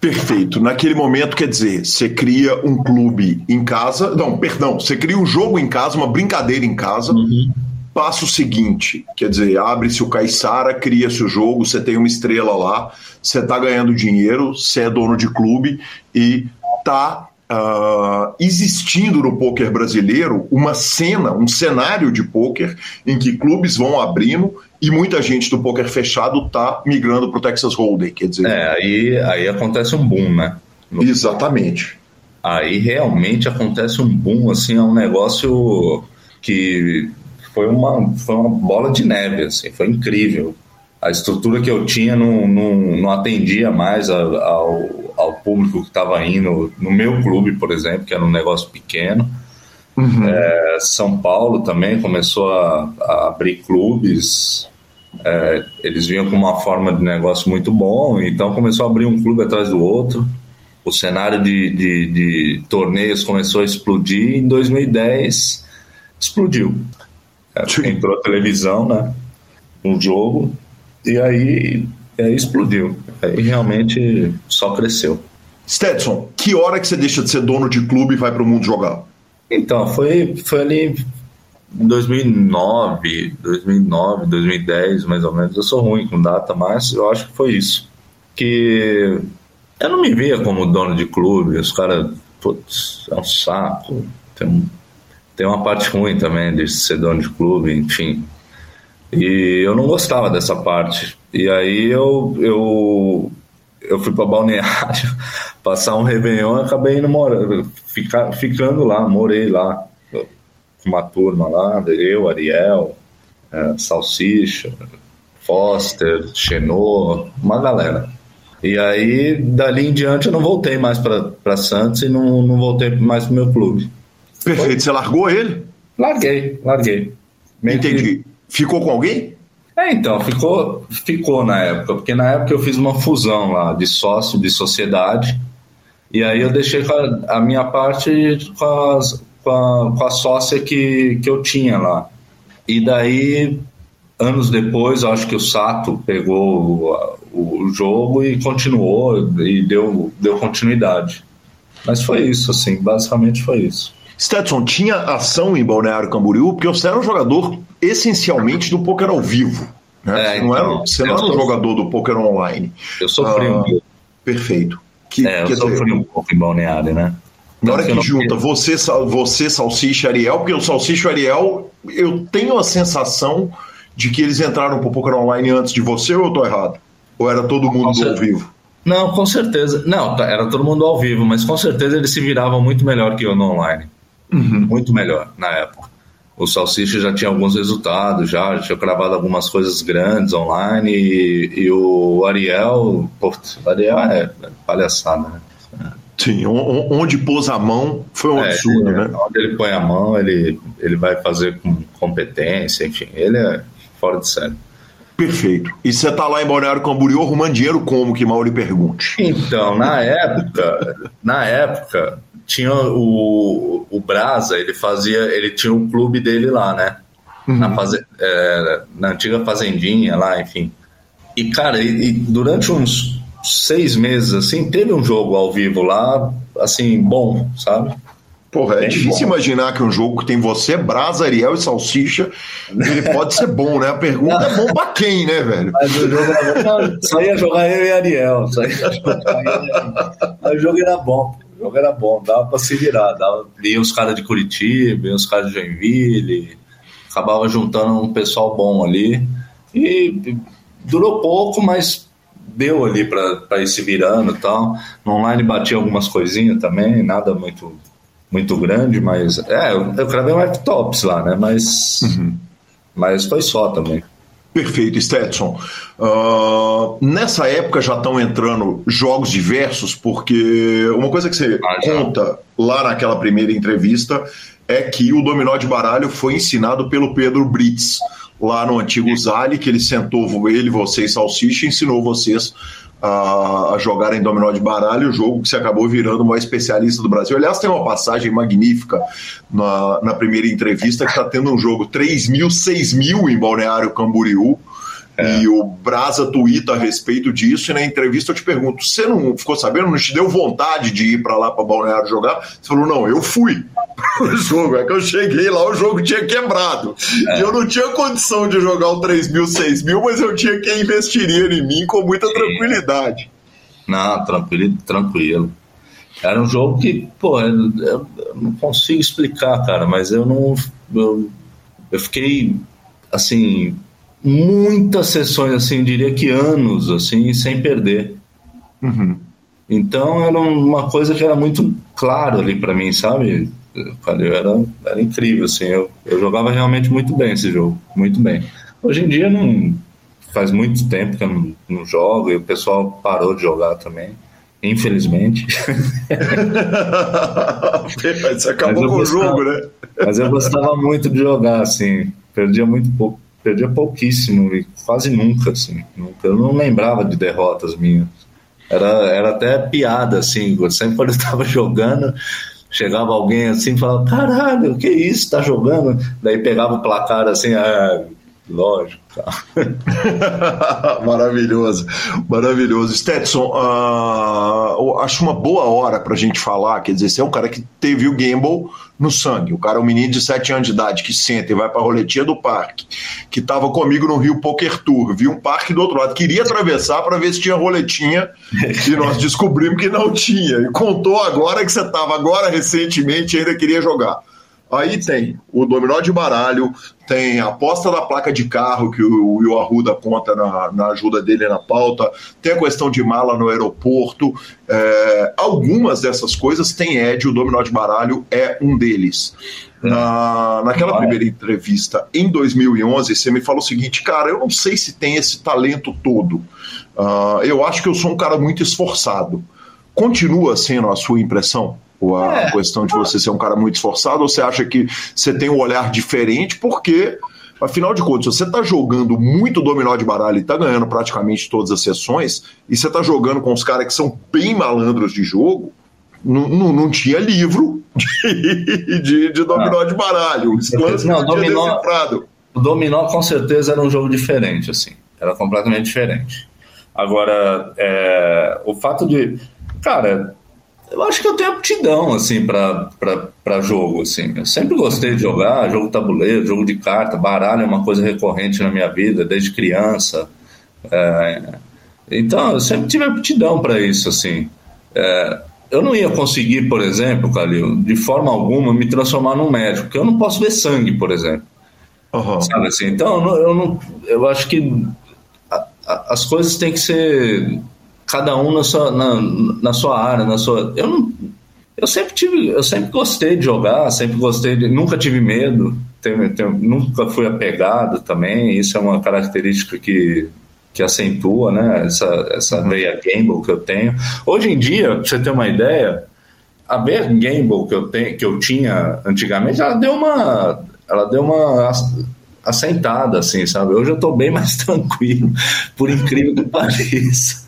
Perfeito. Naquele momento, quer dizer, você cria um clube em casa. Não, perdão, você cria um jogo em casa, uma brincadeira em casa. Uhum. Passa o seguinte: quer dizer, abre-se o Caissara, cria-se o jogo, você tem uma estrela lá, você está ganhando dinheiro, você é dono de clube e tá uh, existindo no poker brasileiro uma cena, um cenário de poker em que clubes vão abrindo e muita gente do poker fechado está migrando para o Texas Hold'em, quer dizer.
É, aí, aí acontece um boom, né?
No... Exatamente.
Aí realmente acontece um boom, assim, é um negócio que foi uma, foi uma bola de neve, assim, foi incrível. A estrutura que eu tinha não, não, não atendia mais ao, ao público que estava indo no meu clube, por exemplo, que era um negócio pequeno. Uhum. É, São Paulo também começou a, a abrir clubes. É, eles vinham com uma forma de negócio muito bom, então começou a abrir um clube atrás do outro. O cenário de, de, de torneios começou a explodir. Em 2010, explodiu. É, entrou a televisão, né? Um jogo, e aí é, explodiu. Aí realmente só cresceu.
Stetson, que hora que você deixa de ser dono de clube e vai para o mundo jogar?
Então, foi, foi ali em 2009, 2009, 2010, mais ou menos. Eu sou ruim com data, mas eu acho que foi isso. Que eu não me via como dono de clube, os caras, putz, é um saco. Tem, tem uma parte ruim também de ser dono de clube, enfim. E eu não gostava dessa parte. E aí eu, eu, eu fui para Balneário passar um Réveillon e acabei indo morando, ficar, ficando lá, morei lá com uma turma lá, eu, Ariel, é, Salsicha, Foster, Xenô, uma galera. E aí, dali em diante, eu não voltei mais para Santos e não, não voltei mais para meu clube.
Perfeito. Foi? Você largou ele?
Larguei, larguei.
Meio Entendi. Que... Ficou com alguém?
É, então, ficou, ficou na época, porque na época eu fiz uma fusão lá de sócio, de sociedade, e aí eu deixei a, a minha parte com, as, com, a, com a sócia que, que eu tinha lá. E daí, anos depois, acho que o Sato pegou o, o jogo e continuou e deu, deu continuidade. Mas foi isso, assim, basicamente foi isso.
Stetson, tinha ação em Balneário Camboriú, porque você era um jogador essencialmente do poker ao vivo. Né? É, você não era, então, você não era um jogador do poker online.
Eu sofri ah, um.
Perfeito.
Que, é, eu sofri dizer, um pouco em Balneário, né?
Na hora que junta você, você, Salsicha e Ariel, porque o Salsicha Ariel, eu tenho a sensação de que eles entraram pro poker online antes de você ou eu tô errado? Ou era todo mundo ao vivo?
Não, com certeza. Não, tá, era todo mundo ao vivo, mas com certeza eles se viravam muito melhor que eu no online. Uhum. Muito melhor na época. O Salsicha já tinha alguns resultados, já, já tinha gravado algumas coisas grandes online e, e o Ariel, pô, o Ariel é palhaçada, né?
Sim, onde pôs a mão foi um é, absurdo, né?
Onde ele põe a mão, ele, ele vai fazer com competência, enfim, ele é fora de série.
Perfeito. E você tá lá em Balneário Camboriú arrumando dinheiro como, que Mauri pergunte?
Então, na época, na época, tinha o, o Brasa, ele fazia, ele tinha um clube dele lá, né? Uhum. Na, faze, é, na antiga fazendinha lá, enfim. E, cara, e, e durante uns seis meses, assim, teve um jogo ao vivo lá, assim, bom, sabe?
Porra, é, difícil bom. imaginar que um jogo que tem você, Brasa, Ariel e Salsicha, ele pode ser bom, né? A pergunta é bom pra quem, né, velho?
Mas o jogo era bom. Só ia jogar eu e Ariel. Só ia jogar eu e Ariel. Mas o jogo era bom. O jogo era bom, dava pra se virar. Dava, via os caras de Curitiba, os caras de Joinville. Acabava juntando um pessoal bom ali. E durou pouco, mas deu ali para ir se virando e tal. No online batia algumas coisinhas também, nada muito muito grande, mas. É, eu, eu gravei um F-Tops lá, né? Mas. Uhum. Mas foi só também.
Perfeito, Stetson. Uh, nessa época já estão entrando jogos diversos, porque uma coisa que você ah, conta lá naquela primeira entrevista é que o dominó de baralho foi ensinado pelo Pedro Brits, lá no antigo Zali, que ele sentou ele, vocês, Salsicha, e ensinou vocês a, a jogar em dominó de baralho, o jogo que se acabou virando o maior especialista do Brasil. Aliás, tem uma passagem magnífica na, na primeira entrevista que está tendo um jogo 3 mil, 6 mil em Balneário Camboriú. É. E o Brasa tuita a respeito disso, e na entrevista eu te pergunto: você não ficou sabendo, não te deu vontade de ir para lá para Balneário jogar? Você falou: não, eu fui o jogo. É que eu cheguei lá, o jogo tinha quebrado. É. E eu não tinha condição de jogar o 3 mil, 6 mil, mas eu tinha quem investiria em mim com muita tranquilidade.
Não, tranquilo, tranquilo. Era um jogo que, pô, eu, eu não consigo explicar, cara, mas eu não. Eu, eu fiquei, assim, muitas sessões, assim, diria que anos, assim, sem perder. Uhum. Então era uma coisa que era muito claro ali para mim, sabe? Eu era, era incrível, assim, eu, eu jogava realmente muito bem esse jogo, muito bem. Hoje em dia não faz muito tempo que eu não, não jogo e o pessoal parou de jogar também, infelizmente.
Você acabou com gostava, o jogo, né?
Mas eu gostava muito de jogar, assim, perdia muito pouco perdia pouquíssimo e quase nunca, assim. Eu não lembrava de derrotas minhas. Era, era até piada, assim. Sempre quando eu estava jogando, chegava alguém assim e falava: caralho, que isso, tá jogando? Daí pegava o placar assim, ah, lógico. Tá.
maravilhoso, maravilhoso. Stetson, uh, acho uma boa hora para a gente falar. Quer dizer, você é um cara que teve o gamble no sangue. O cara é um menino de 7 anos de idade que senta e vai para a roletinha do parque, que estava comigo no Rio Poker Tour, viu um parque do outro lado, queria atravessar para ver se tinha roletinha e nós descobrimos que não tinha. E contou agora que você estava agora recentemente ainda queria jogar. Aí tem o dominó de baralho, tem a aposta da placa de carro que o Will Arruda conta na, na, ajuda dele na pauta, tem a questão de mala no aeroporto. É, algumas dessas coisas tem Ed, o dominó de baralho é um deles. Na, naquela primeira entrevista em 2011, você me falou o seguinte, cara, eu não sei se tem esse talento todo. Uh, eu acho que eu sou um cara muito esforçado. Continua sendo a sua impressão? Ou a é. questão de você ser um cara muito esforçado, ou você acha que você tem um olhar diferente, porque, afinal de contas, você está jogando muito dominó de baralho e está ganhando praticamente todas as sessões, e você está jogando com os caras que são bem malandros de jogo, não, não, não tinha livro de, de, de dominó não. de baralho. Os
não, dominó, O dominó com certeza era um jogo diferente, assim. Era completamente diferente. Agora, é, o fato de. Cara, eu acho que eu tenho aptidão, assim, para jogo, assim. Eu sempre gostei de jogar, jogo tabuleiro, jogo de carta, baralho é uma coisa recorrente na minha vida, desde criança. É, então, eu sempre tive aptidão para isso, assim. É, eu não ia conseguir, por exemplo, Calil, de forma alguma, me transformar num médico, porque eu não posso ver sangue, por exemplo. Uhum. Sabe assim? Então, eu, não, eu, não, eu acho que a, a, as coisas têm que ser cada um na sua, na, na sua área, na sua. Eu não. Eu sempre tive, eu sempre gostei de jogar, sempre gostei de, nunca tive medo, nunca fui apegado também. Isso é uma característica que que acentua, né? Essa essa veia gamble que eu tenho. Hoje em dia, pra você ter uma ideia, a veia gamble que eu tenho, que eu tinha antigamente, ela deu uma, ela deu uma assentada, assim, sabe? Hoje eu tô bem mais tranquilo, por incrível que pareça.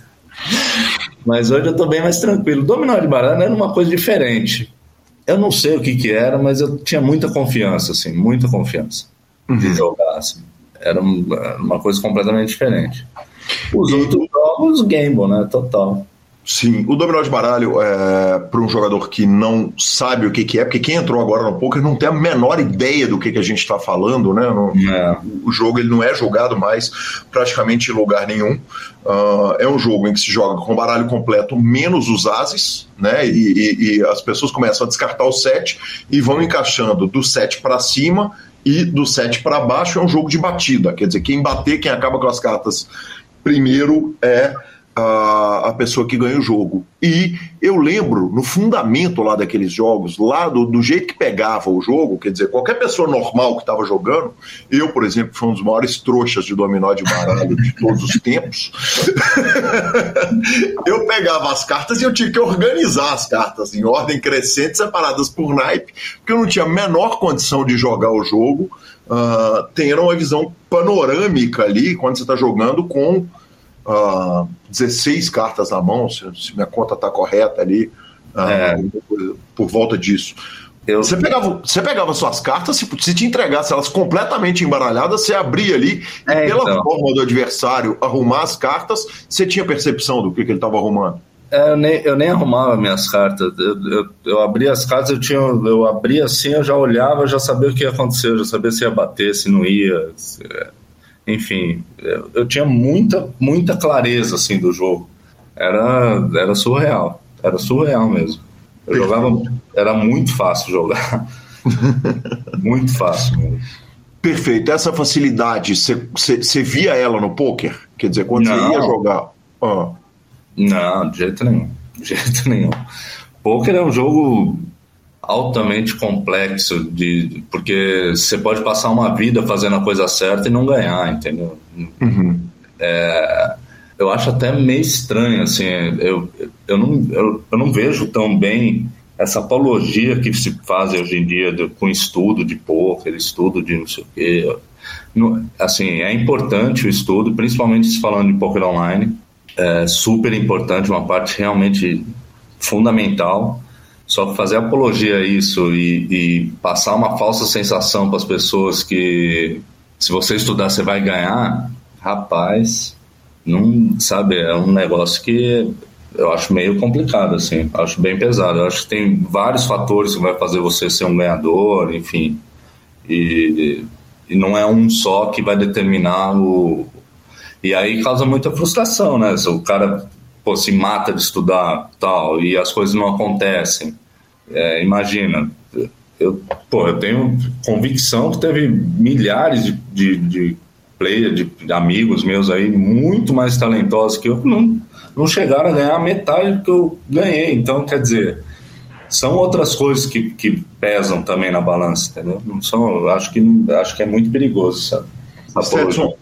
Mas hoje eu tô bem mais tranquilo. Dominó de baralho era uma coisa diferente. Eu não sei o que que era, mas eu tinha muita confiança, assim, muita confiança uhum. de jogar, assim. Era uma coisa completamente diferente. Os e... outros jogos, gamble, né? Total.
Sim, o dominó de baralho é para um jogador que não sabe o que, que é, porque quem entrou agora no poker não tem a menor ideia do que, que a gente está falando, né? No, é. O jogo ele não é jogado mais praticamente em lugar nenhum. Uh, é um jogo em que se joga com baralho completo menos os ases, né? E, e, e as pessoas começam a descartar o set e vão encaixando do set para cima e do set para baixo. É um jogo de batida, quer dizer, quem bater, quem acaba com as cartas primeiro é a, a pessoa que ganha o jogo. E eu lembro, no fundamento lá daqueles jogos, lá do, do jeito que pegava o jogo, quer dizer, qualquer pessoa normal que estava jogando, eu, por exemplo, fui um dos maiores trouxas de dominó de baralho de todos os tempos, eu pegava as cartas e eu tinha que organizar as cartas em ordem crescente, separadas por naipe, porque eu não tinha a menor condição de jogar o jogo, uh, tendo uma visão panorâmica ali, quando você está jogando com uh, ah, 16 cartas na mão, se, se minha conta está correta ali, uh, é. por, volta disso. Eu... Você, pegava, você pegava suas cartas, se, se te entregasse elas completamente embaralhadas, você abria ali é, e pela então. forma do adversário arrumar as cartas, você tinha percepção do que, que ele estava arrumando.
É, eu, nem, eu nem arrumava minhas cartas. Eu, eu, eu, abria as cartas, eu tinha, eu abria assim, eu já olhava, já sabia o que ia acontecer, eu já sabia se ia bater, se não ia. Se, enfim, eu tinha muita, muita clareza assim do jogo. Era, era surreal, era surreal mesmo. Eu jogava, era muito fácil jogar, muito fácil mesmo.
Perfeito. Essa facilidade, você via ela no poker? Quer dizer, quando você ia jogar?
Ah. Não, de jeito nenhum. De jeito nenhum. Poker é um jogo altamente complexo de porque você pode passar uma vida fazendo a coisa certa e não ganhar, entendeu? Uhum. É, eu acho até meio estranho, assim, eu, eu, não, eu, eu não vejo tão bem essa apologia que se faz hoje em dia de, com estudo de poker, estudo de não sei o quê. No, assim, é importante o estudo, principalmente se falando de poker online, é super importante, uma parte realmente fundamental só fazer apologia a isso e, e passar uma falsa sensação para as pessoas que se você estudar você vai ganhar, rapaz, não sabe, é um negócio que eu acho meio complicado, assim, acho bem pesado. Eu acho que tem vários fatores que vai fazer você ser um ganhador, enfim. E, e não é um só que vai determinar o. E aí causa muita frustração, né? Se o cara pô, se mata de estudar tal e as coisas não acontecem. É, imagina, eu, pô, eu tenho convicção que teve milhares de, de, de players, de amigos meus aí, muito mais talentosos que eu, não, não chegaram a ganhar a metade do que eu ganhei. Então, quer dizer, são outras coisas que, que pesam também na balança, entendeu? Não são, acho que, acho que é muito perigoso, sabe?
Stetson,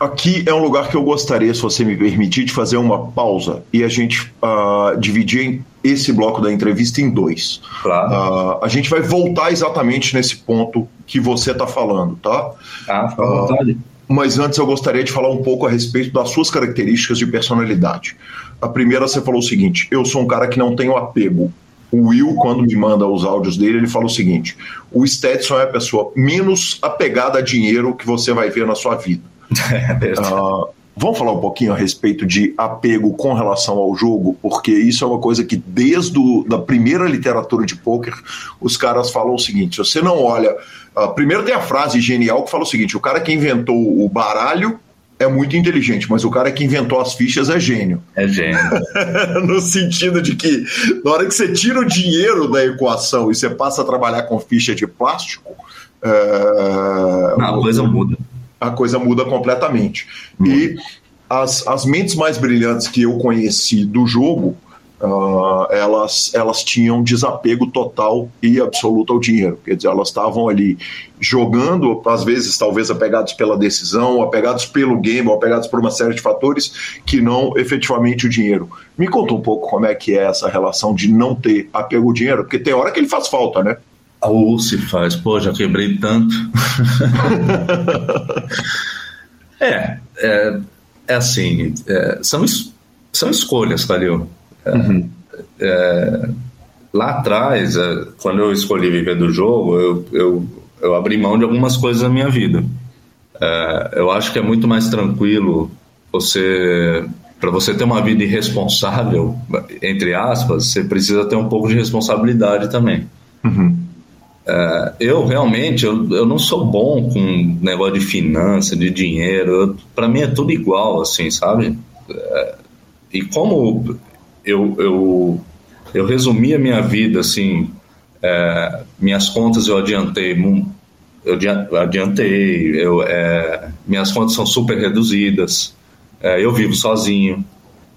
aqui é um lugar que eu gostaria, se você me permitir, de fazer uma pausa e a gente uh, dividir esse bloco da entrevista em dois. Claro. Uh, a gente vai voltar exatamente nesse ponto que você está falando, tá?
Ah, fica à uh, vontade.
Mas antes eu gostaria de falar um pouco a respeito das suas características de personalidade. A primeira, você falou o seguinte: eu sou um cara que não tenho apego. O Will, quando me manda os áudios dele, ele fala o seguinte: o Stetson é a pessoa menos apegada a dinheiro que você vai ver na sua vida. É uh, vamos falar um pouquinho a respeito de apego com relação ao jogo, porque isso é uma coisa que desde a da primeira literatura de poker os caras falam o seguinte: se você não olha, uh, primeiro tem a frase genial que fala o seguinte: o cara que inventou o baralho é muito inteligente, mas o cara que inventou as fichas é gênio.
É gênio.
no sentido de que, na hora que você tira o dinheiro da equação e você passa a trabalhar com ficha de plástico.
É... A coisa muda.
A coisa muda completamente. Hum. E as, as mentes mais brilhantes que eu conheci do jogo uh, elas, elas tinham desapego total e absoluto ao dinheiro. Quer dizer, elas estavam ali jogando, às vezes, talvez apegados pela decisão, apegados pelo game, ou apegados por uma série de fatores que não efetivamente o dinheiro. Me conta um pouco como é que é essa relação de não ter apego ao dinheiro, porque tem hora que ele faz falta, né?
Ou se faz, pô, já quebrei tanto. é, é, é assim, é, são, são escolhas, Calil. Uhum. É, lá atrás, é, quando eu escolhi viver do jogo, eu, eu, eu abri mão de algumas coisas da minha vida. É, eu acho que é muito mais tranquilo você para você ter uma vida irresponsável, entre aspas, você precisa ter um pouco de responsabilidade também. Uhum. É, eu realmente eu, eu não sou bom com negócio de finança, de dinheiro. Para mim é tudo igual, assim, sabe? É, e como eu, eu, eu resumi a minha vida assim, é, minhas contas eu adiantei, eu adiantei, eu, minhas contas são super reduzidas, eu vivo sozinho,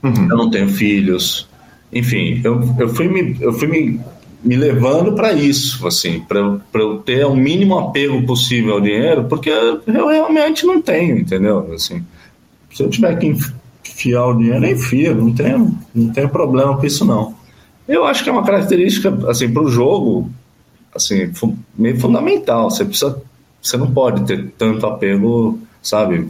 uhum. eu não tenho filhos, enfim, eu, eu fui me, eu fui me, me levando para isso, assim, para eu ter o mínimo apego possível ao dinheiro, porque eu realmente não tenho, entendeu? Assim, se eu tiver que fiar o dinheiro, enfia, não tem, não tem problema com isso não. Eu acho que é uma característica, assim, para o jogo, assim, meio fundamental. Você precisa, você não pode ter tanto apego, sabe?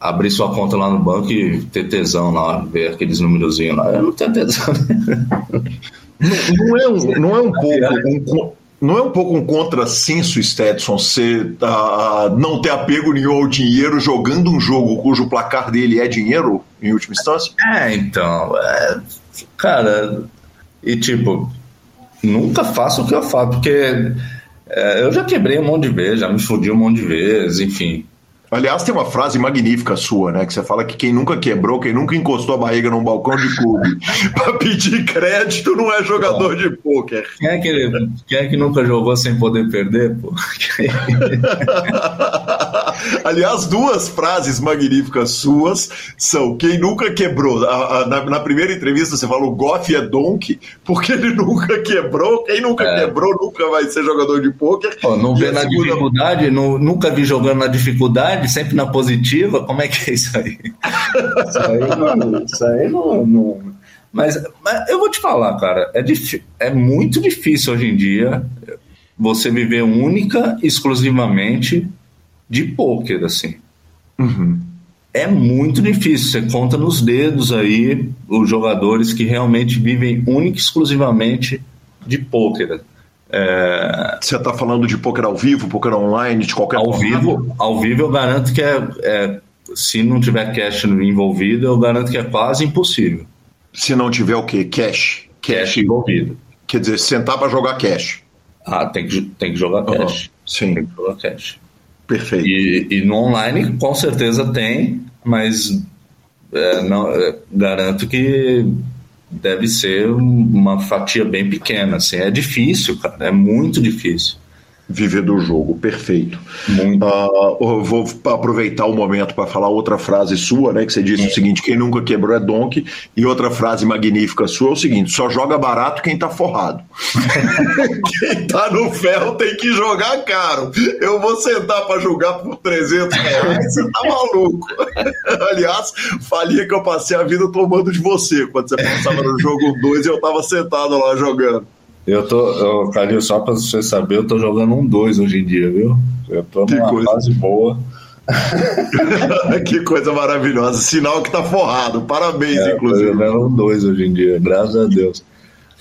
Abrir sua conta lá no banco e ter tesão lá, ver aqueles númerozinhos lá. Eu não tenho tesão.
Não, não, é, um, não é um pouco um, não é um pouco um contrassenso, Stetson, você uh, não ter apego nenhum ao dinheiro jogando um jogo cujo placar dele é dinheiro, em última instância?
É, então. É, cara, e tipo, nunca faço o que eu faço, porque é, eu já quebrei um monte de vezes, já me fodi um monte de vezes, enfim.
Aliás, tem uma frase magnífica sua, né? Que você fala que quem nunca quebrou, quem nunca encostou a barriga num balcão de clube para pedir crédito não é jogador de pôquer.
Quem é, que, quem é que nunca jogou sem poder perder, pô?
Aliás, duas frases magníficas suas são: quem nunca quebrou. A, a, na, na, primeira entrevista você fala o Goff é Donk, porque ele nunca quebrou. Quem nunca é. quebrou nunca vai ser jogador de pôquer.
não vê na segunda... dificuldade, não, nunca vi jogando na dificuldade sempre na positiva, como é que é isso aí? isso aí não. Isso aí não, não... Mas, mas, eu vou te falar, cara, é, é muito difícil hoje em dia você viver única, exclusivamente de pôquer, assim. Uhum. É muito difícil. Você conta nos dedos aí os jogadores que realmente vivem única e exclusivamente de pôquer.
É... Você está falando de poker ao vivo, poker online, de qualquer
ao vivo Ao vivo eu garanto que é, é, se não tiver cash envolvido, eu garanto que é quase impossível.
Se não tiver o quê? Cash.
Cash, cash envolvido.
Quer dizer, sentar para jogar cash.
Ah, tem que, tem que jogar cash. Uhum.
Sim.
Tem que jogar cash.
Perfeito.
E, e no online com certeza tem, mas é, não, é, garanto que deve ser uma fatia bem pequena. Assim. É difícil, cara, é muito difícil
viver do jogo, perfeito. Uh, vou aproveitar o momento para falar outra frase sua, né? Que você disse é. o seguinte: quem nunca quebrou é Donk. E outra frase magnífica sua é o seguinte: só joga barato quem tá forrado. quem tá no ferro tem que jogar caro. Eu vou sentar para jogar por 300 reais, você tá maluco. Aliás, falia que eu passei a vida tomando de você quando você passava no jogo 2 e eu tava sentado lá jogando.
Eu tô, Calil, só pra você saber, eu tô jogando um 2 hoje em dia, viu? Eu tô numa coisa. fase boa.
que coisa maravilhosa. Sinal que tá forrado. Parabéns, é, inclusive.
Eu tô jogando um 2 hoje em dia, graças a Deus.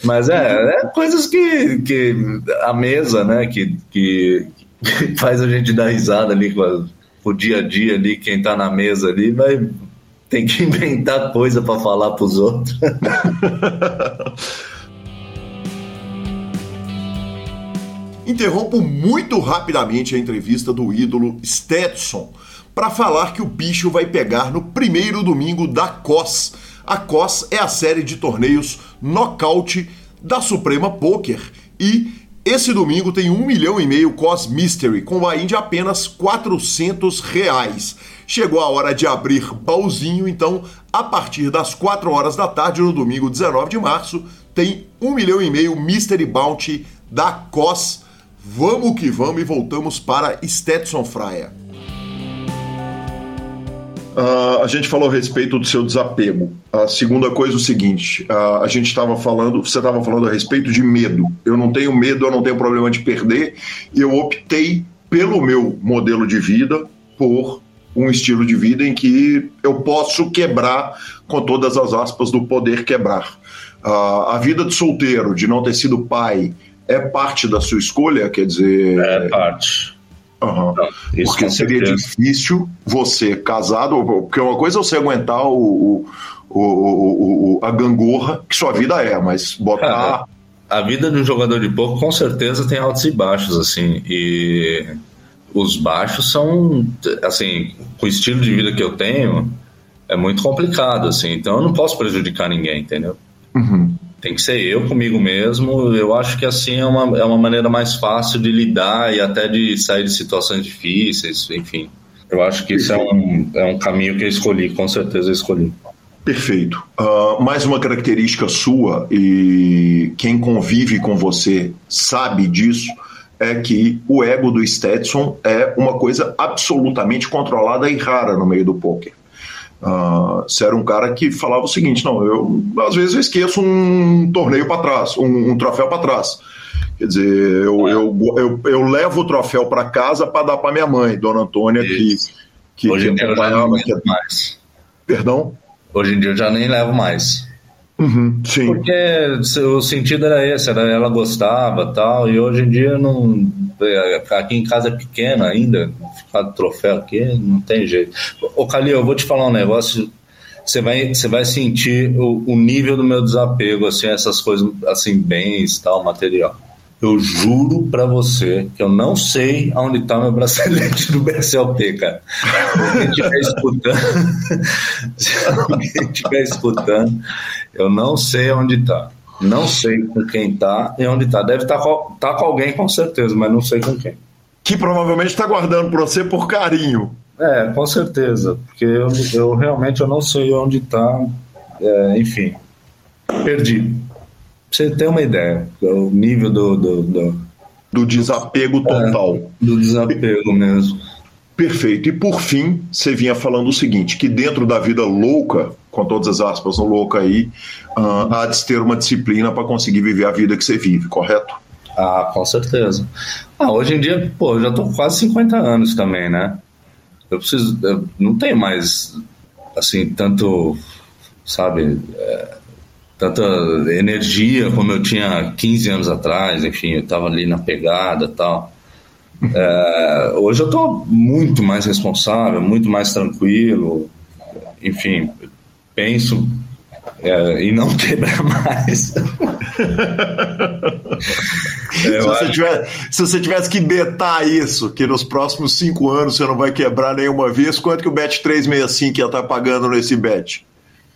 Mas é, é coisas que, que a mesa, né, que, que, que faz a gente dar risada ali com, a, com o dia a dia ali, quem tá na mesa ali, vai tem que inventar coisa para falar pros outros.
Interrompo muito rapidamente a entrevista do ídolo Stetson para falar que o bicho vai pegar no primeiro domingo da COS. A COS é a série de torneios nocaute da Suprema Poker e esse domingo tem um milhão e meio COS Mystery com buy de apenas 400 reais. Chegou a hora de abrir baúzinho, então a partir das 4 horas da tarde no domingo 19 de março tem um milhão e meio Mystery Bounty da COS. Vamos que vamos e voltamos para Stetson Fraia. Uh, a gente falou a respeito do seu desapego. A segunda coisa é o seguinte: uh, a gente estava falando, você estava falando a respeito de medo. Eu não tenho medo, eu não tenho problema de perder. E eu optei pelo meu modelo de vida por um estilo de vida em que eu posso quebrar, com todas as aspas, do poder quebrar. Uh, a vida de solteiro, de não ter sido pai, é parte da sua escolha? Quer dizer.
É parte.
Uhum. Não, porque seria certeza. difícil você casado, porque uma coisa é você aguentar o, o, o, o, a gangorra que sua vida é, mas botar.
a vida de um jogador de pouco com certeza tem altos e baixos, assim, e os baixos são, assim, com o estilo de vida que eu tenho, é muito complicado, assim, então eu não posso prejudicar ninguém, entendeu?
Uhum.
Tem que ser eu comigo mesmo. Eu acho que assim é uma, é uma maneira mais fácil de lidar e até de sair de situações difíceis, enfim. Eu acho que isso é um, é um caminho que eu escolhi, com certeza eu escolhi.
Perfeito. Uh, mais uma característica sua, e quem convive com você sabe disso, é que o ego do Stetson é uma coisa absolutamente controlada e rara no meio do poker. Uh, você era um cara que falava o seguinte: não, eu às vezes eu esqueço um torneio para trás, um, um troféu para trás. Quer dizer, eu, é. eu, eu, eu, levo o troféu para casa para dar para minha mãe, Dona Antônia, Isso. que, que,
Hoje que acompanhava. Que... mais.
Perdão?
Hoje em dia eu já nem levo mais.
Uhum.
Porque o sentido era esse, era ela gostava tal, e hoje em dia não. É, aqui em casa é pequeno ainda, ficar troféu aqui não tem jeito. Ô Calil, eu vou te falar um negócio. Você vai, você vai sentir o, o nível do meu desapego, assim, essas coisas, assim, bens tal, material. Eu juro para você que eu não sei aonde tá meu bracelete do BSLP, cara. Se alguém estiver escutando, se alguém estiver escutando, eu não sei onde tá. Não sei com quem tá e onde tá. Deve estar tá com, tá com alguém com certeza, mas não sei com quem.
Que provavelmente está guardando para você por carinho.
É, com certeza. Porque eu, eu realmente eu não sei onde está. É, enfim, perdi você ter uma ideia, o nível do. Do, do,
do desapego é, total. É,
do desapego mesmo.
Perfeito. E por fim, você vinha falando o seguinte: que dentro da vida louca, com todas as aspas no louca aí, uh, há de ter uma disciplina para conseguir viver a vida que você vive, correto?
Ah, com certeza. Ah, hoje em dia, pô, eu já tô com quase 50 anos também, né? Eu preciso. Eu não tenho mais, assim, tanto, sabe. É, tanta energia como eu tinha 15 anos atrás, enfim, eu estava ali na pegada tal. É, hoje eu estou muito mais responsável, muito mais tranquilo, enfim, penso é, em não quebrar mais.
se, você tivesse, se, você tivesse, que betar isso, que nos próximos cinco anos você não vai quebrar nenhuma vez, quanto que o Bet 365 ia estar tá pagando nesse bet?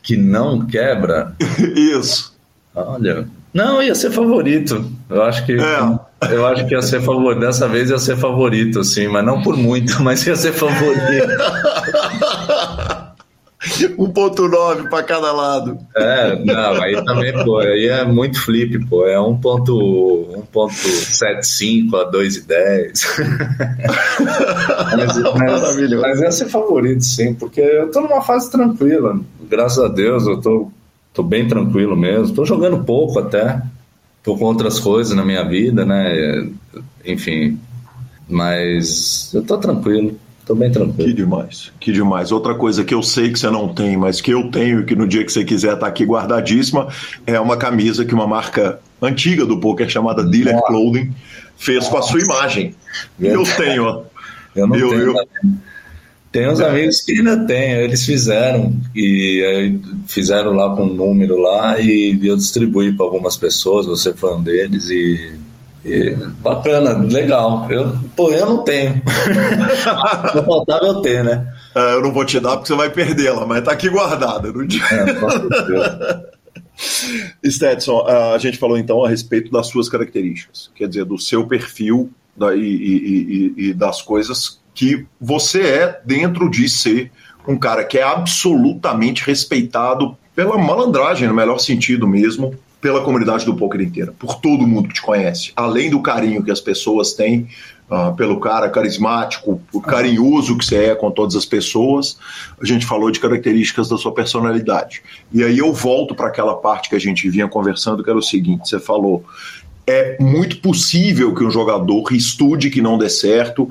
Que não quebra.
Isso.
Olha, não, ia ser favorito. Eu acho que é. eu acho que ia ser favorito. Dessa vez ia ser favorito, assim, mas não por muito, mas ia ser favorito.
1.9 para cada lado.
É, não, aí também, pô, aí é muito flip, pô, é 1.75 a 2,10. mas, mas, mas ia ser favorito, sim, porque eu tô numa fase tranquila, graças a Deus, eu tô, tô bem tranquilo mesmo, tô jogando pouco até, tô com outras coisas na minha vida, né, enfim, mas eu tô tranquilo. Tô bem tranquilo.
Que demais, que demais. Outra coisa que eu sei que você não tem, mas que eu tenho e que no dia que você quiser estar tá aqui guardadíssima, é uma camisa que uma marca antiga do poker chamada Dealer Clothing fez Nossa. com a sua imagem. Eu tenho, ó.
Eu não eu, tenho. Eu... Tem uns amigos que ainda tem, eles fizeram e fizeram lá com um número lá e eu distribuí para algumas pessoas, você fã deles e e, bacana, legal. Eu, pô, eu não tenho. Não faltava eu ter, né?
É, eu não vou te dar porque você vai perdê-la, mas tá aqui guardada dia. É, Stetson, a gente falou então a respeito das suas características, quer dizer, do seu perfil da, e, e, e, e das coisas que você é dentro de ser um cara que é absolutamente respeitado pela malandragem, no melhor sentido mesmo, pela comunidade do poker inteira, por todo mundo que te conhece, além do carinho que as pessoas têm uh, pelo cara carismático, carinhoso que você é com todas as pessoas, a gente falou de características da sua personalidade. E aí eu volto para aquela parte que a gente vinha conversando, que era o seguinte: você falou, é muito possível que um jogador estude que não dê certo,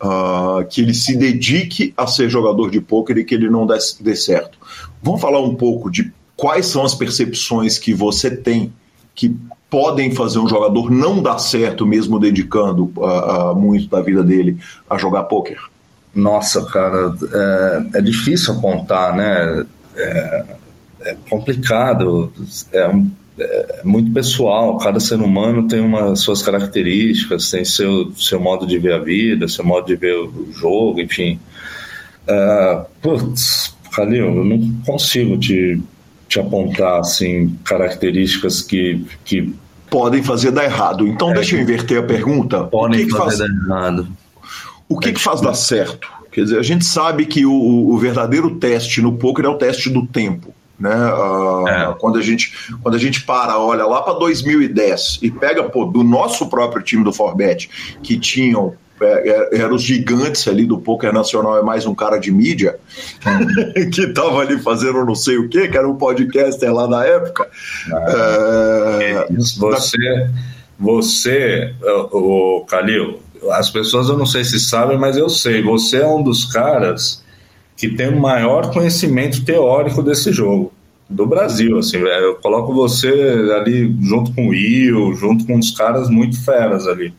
uh, que ele se dedique a ser jogador de pôquer e que ele não dê, dê certo. Vamos falar um pouco de quais são as percepções que você tem que podem fazer um jogador não dar certo mesmo dedicando uh, uh, muito da vida dele a jogar pôquer?
Nossa, cara, é, é difícil apontar, né? É, é complicado, é, é, muito pessoal. Cada ser humano tem uma, suas características, tem seu, seu modo de ver a vida, seu modo de ver o jogo, enfim. É, putz, Calil, eu não consigo te te apontar assim características que, que
podem fazer dar errado. Então é, deixa eu inverter a pergunta.
Podem que fazer que faz... dar errado.
O que, é que faz dar certo? Quer dizer, a gente sabe que o, o verdadeiro teste no poker é o teste do tempo. Né? Uh, é. quando, a gente, quando a gente para, olha lá para 2010 e pega pô, do nosso próprio time do Forbet, que tinham é, é, eram os gigantes ali do poker nacional, é mais um cara de mídia, que estava ali fazendo não sei o que, que era um podcaster lá na época.
Ah, é, você, você, o Calil, as pessoas eu não sei se sabem, mas eu sei, você é um dos caras que tem o maior conhecimento teórico desse jogo do Brasil, assim, eu coloco você ali junto com o Will, junto com os caras muito feras ali.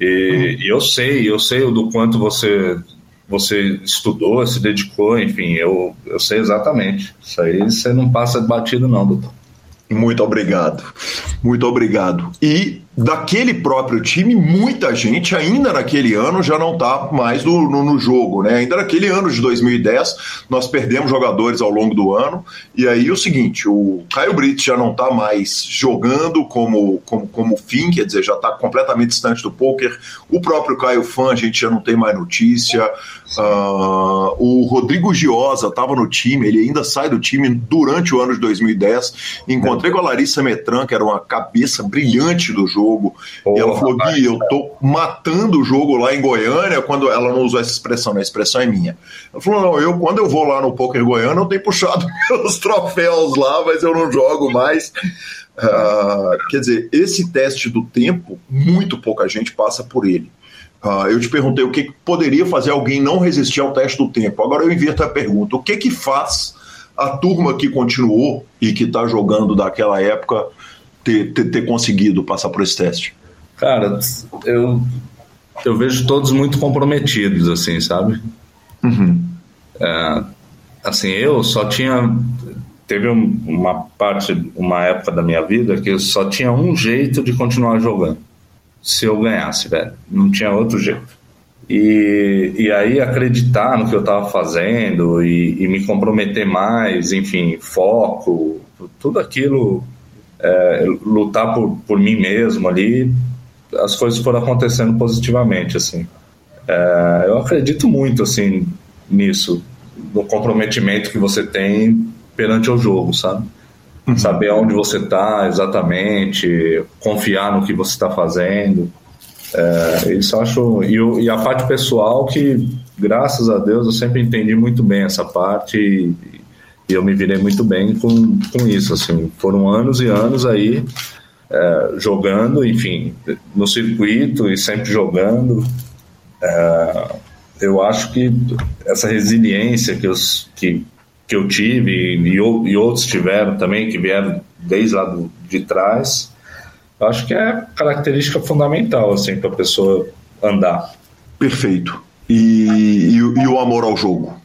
E, e, eu sei, eu sei do quanto você você estudou, se dedicou, enfim, eu, eu sei exatamente. Isso aí você não passa de batido, não, doutor.
Muito obrigado. Muito obrigado. E daquele próprio time, muita gente ainda naquele ano já não está mais no, no, no, jogo, né? Ainda naquele ano de 2010, nós perdemos jogadores ao longo do ano. E aí o seguinte, o Caio Brito já não está mais jogando como, como, como fim, quer dizer, já está completamente distante do poker. O próprio Caio Fã, a gente já não tem mais notícia. Uh, o Rodrigo Giosa estava no time, ele ainda sai do time durante o ano de 2010. Encontrei com a Larissa Metran, que era uma cabeça brilhante do jogo jogo. Porra, e ela falou: Gui, eu tô matando o jogo lá em Goiânia, quando ela não usou essa expressão, né? a expressão é minha. Ela falou: não, eu quando eu vou lá no Poker Goiânia, eu tenho puxado meus troféus lá, mas eu não jogo mais. Uh, quer dizer, esse teste do tempo, muito pouca gente passa por ele. Uh, eu te perguntei o que poderia fazer alguém não resistir ao teste do tempo. Agora eu inverto a pergunta: o que que faz a turma que continuou e que está jogando daquela época ter, ter, ter conseguido passar por esse teste?
Cara, eu, eu vejo todos muito comprometidos, assim, sabe? Uhum. É, assim, eu só tinha. Teve uma parte, uma época da minha vida que eu só tinha um jeito de continuar jogando. Se eu ganhasse, velho. Não tinha outro jeito. E, e aí acreditar no que eu estava fazendo e, e me comprometer mais, enfim, foco, tudo aquilo é, lutar por, por mim mesmo ali, as coisas foram acontecendo positivamente, assim. É, eu acredito muito, assim, nisso, no comprometimento que você tem perante o jogo, sabe? Uhum. Saber onde você está exatamente, confiar no que você está fazendo. É, isso eu acho. E, e, a parte pessoal, que graças a Deus eu sempre entendi muito bem essa parte e, e eu me virei muito bem com, com isso, assim, foram anos e anos aí é, jogando, enfim, no circuito e sempre jogando, é, eu acho que essa resiliência que, os, que, que eu tive e, e outros tiveram também, que vieram desde lá do, de trás, acho que é característica fundamental assim, para a pessoa andar.
Perfeito. E, e, e, o amor ao jogo?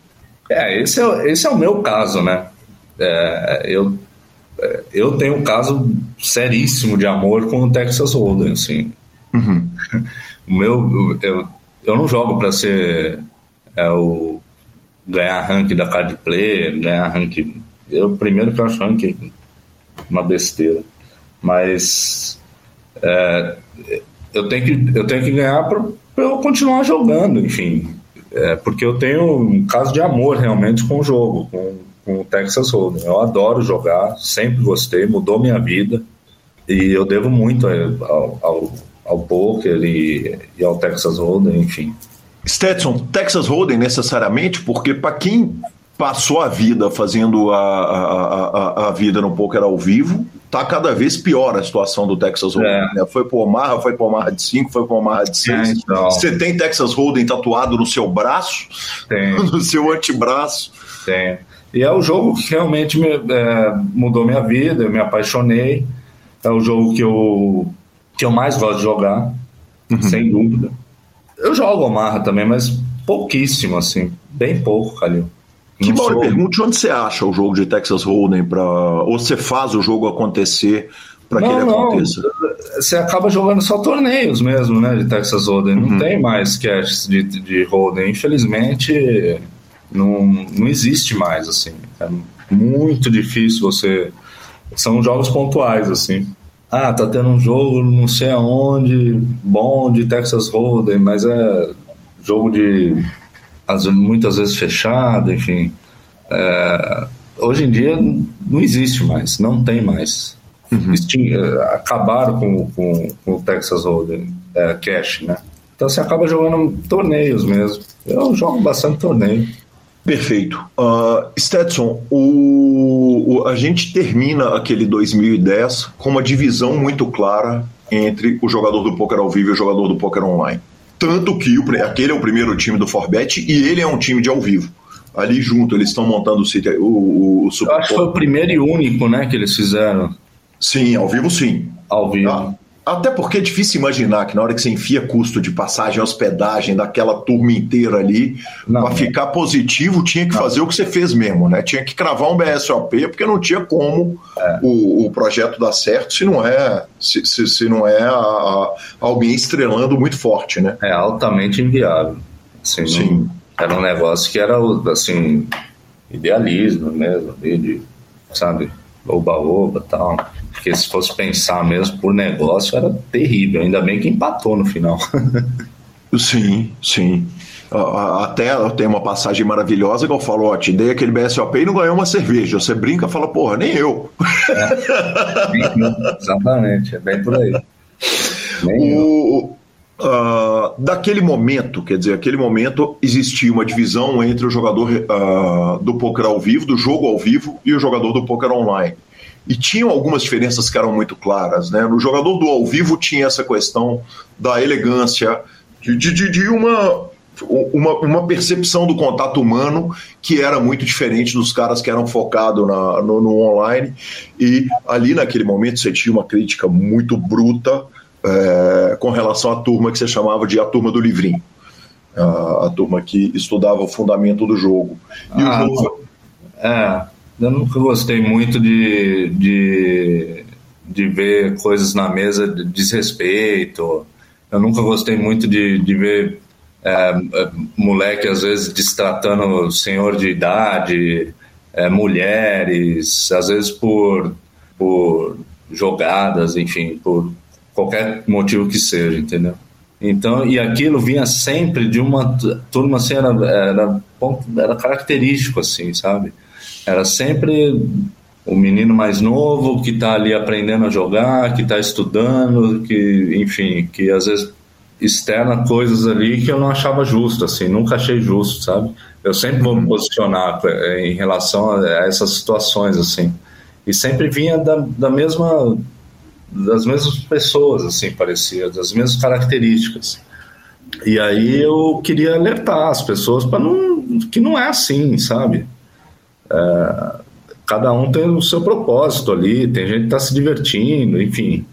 É, esse é, esse é o meu caso, né? É, eu, eu tenho um caso seríssimo de amor com o Texas Hold'em, assim. Uhum. O meu, eu, eu não jogo para ser é, o ganhar rank da card player, ganhar rank. Eu primeiro que eu acho rank uma besteira, mas é, eu tenho que eu tenho que ganhar para eu continuar jogando, enfim, é, porque eu tenho um caso de amor realmente com o jogo, com, com o Texas Hold'em. Eu adoro jogar, sempre gostei, mudou minha vida e eu devo muito ao, ao ao poker e, e ao Texas Hold'em, enfim.
Stetson, Texas Hold'em necessariamente, porque para quem passou a vida fazendo a, a, a, a, vida no poker ao vivo, tá cada vez pior a situação do Texas Hold'em. É. Né? Foi pro Omaha, foi pro Omaha de 5, foi pro Omaha de 6. É, então. Você tem Texas Hold'em tatuado no seu braço?
Tem.
no seu antebraço?
Tem. E é o jogo que realmente me, é, mudou minha vida, eu me apaixonei. É o jogo que eu que eu mais gosto de jogar, uhum. sem dúvida. Eu jogo Omaha também, mas pouquíssimo, assim, bem pouco, Calil.
Que mal sou... pergunte onde você acha o jogo de Texas Hold'em para ou você faz o jogo acontecer para que ele não. aconteça?
Você acaba jogando só torneios mesmo, né, de Texas Hold'em. Uhum. Não tem mais caches de, de Hold'em. Infelizmente, não, não existe mais, assim. É muito difícil você... São jogos pontuais, assim ah, tá tendo um jogo não sei aonde, bom de Texas Hold'em, mas é jogo de muitas vezes fechado, enfim. É, hoje em dia não existe mais, não tem mais. Uhum. É, acabaram com, com, com, o Texas Hold'em é, Cash, né? Então você acaba jogando torneios mesmo. Eu jogo bastante torneio.
Perfeito. Uh, Stetson, o, o, a gente termina aquele 2010 com uma divisão muito clara entre o jogador do poker ao vivo e o jogador do poker online. Tanto que o, aquele é o primeiro time do Forbet e ele é um time de ao vivo. Ali junto, eles estão montando o, o, o
Super Eu acho que foi o primeiro e único né, que eles fizeram.
Sim, ao vivo sim.
Ao vivo. Ah,
até porque é difícil imaginar que na hora que você enfia custo de passagem, hospedagem daquela turma inteira ali, para ficar positivo, tinha que não. fazer o que você fez mesmo, né? Tinha que cravar um BSOP, porque não tinha como é. o, o, projeto dar certo se não é se, se, se não é a, a, alguém estrelando muito forte, né?
É altamente inviável. Assim, Sim. Não, era um negócio que era assim idealismo mesmo, de, sabe, oba-oba tal. Porque se fosse pensar mesmo por negócio, era terrível. Ainda bem que empatou no final.
sim, sim. Até tem uma passagem maravilhosa que eu falo, ó, te dei aquele BSOP e não ganhou uma cerveja. Você brinca fala, porra, nem eu.
É, exatamente, é bem por aí.
Nem o, uh, daquele momento, quer dizer, aquele momento existia uma divisão entre o jogador uh, do poker ao vivo, do jogo ao vivo, e o jogador do poker online e tinham algumas diferenças que eram muito claras. Né? No jogador do ao vivo tinha essa questão da elegância, de, de, de uma, uma, uma, percepção do contato humano que era muito diferente dos caras que eram focados no, no, online. E ali naquele momento você tinha uma crítica muito bruta é, com relação à turma que você chamava de a turma do livrinho. A, a turma que estudava o fundamento do jogo. E ah, o jogo.
É eu nunca gostei muito de, de, de ver coisas na mesa de desrespeito. Eu nunca gostei muito de, de ver é, é moleque, às vezes, destratando senhor de idade, é, mulheres, às vezes por, por jogadas, enfim, por qualquer motivo que seja, entendeu? Então, e aquilo vinha sempre de uma turma assim, era, era, era característico, assim, sabe? Era sempre o menino mais novo que está ali aprendendo a jogar, que está estudando, que, enfim, que às vezes externa coisas ali que eu não achava justo, assim, nunca achei justo, sabe? Eu sempre vou me posicionar eh, em relação a essas situações, assim. E sempre vinha da, da mesma das mesmas pessoas, assim, parecia, das mesmas características. E aí eu queria alertar as pessoas para não que não é assim, sabe? É, cada um tem o seu propósito ali, tem gente que está se divertindo, enfim.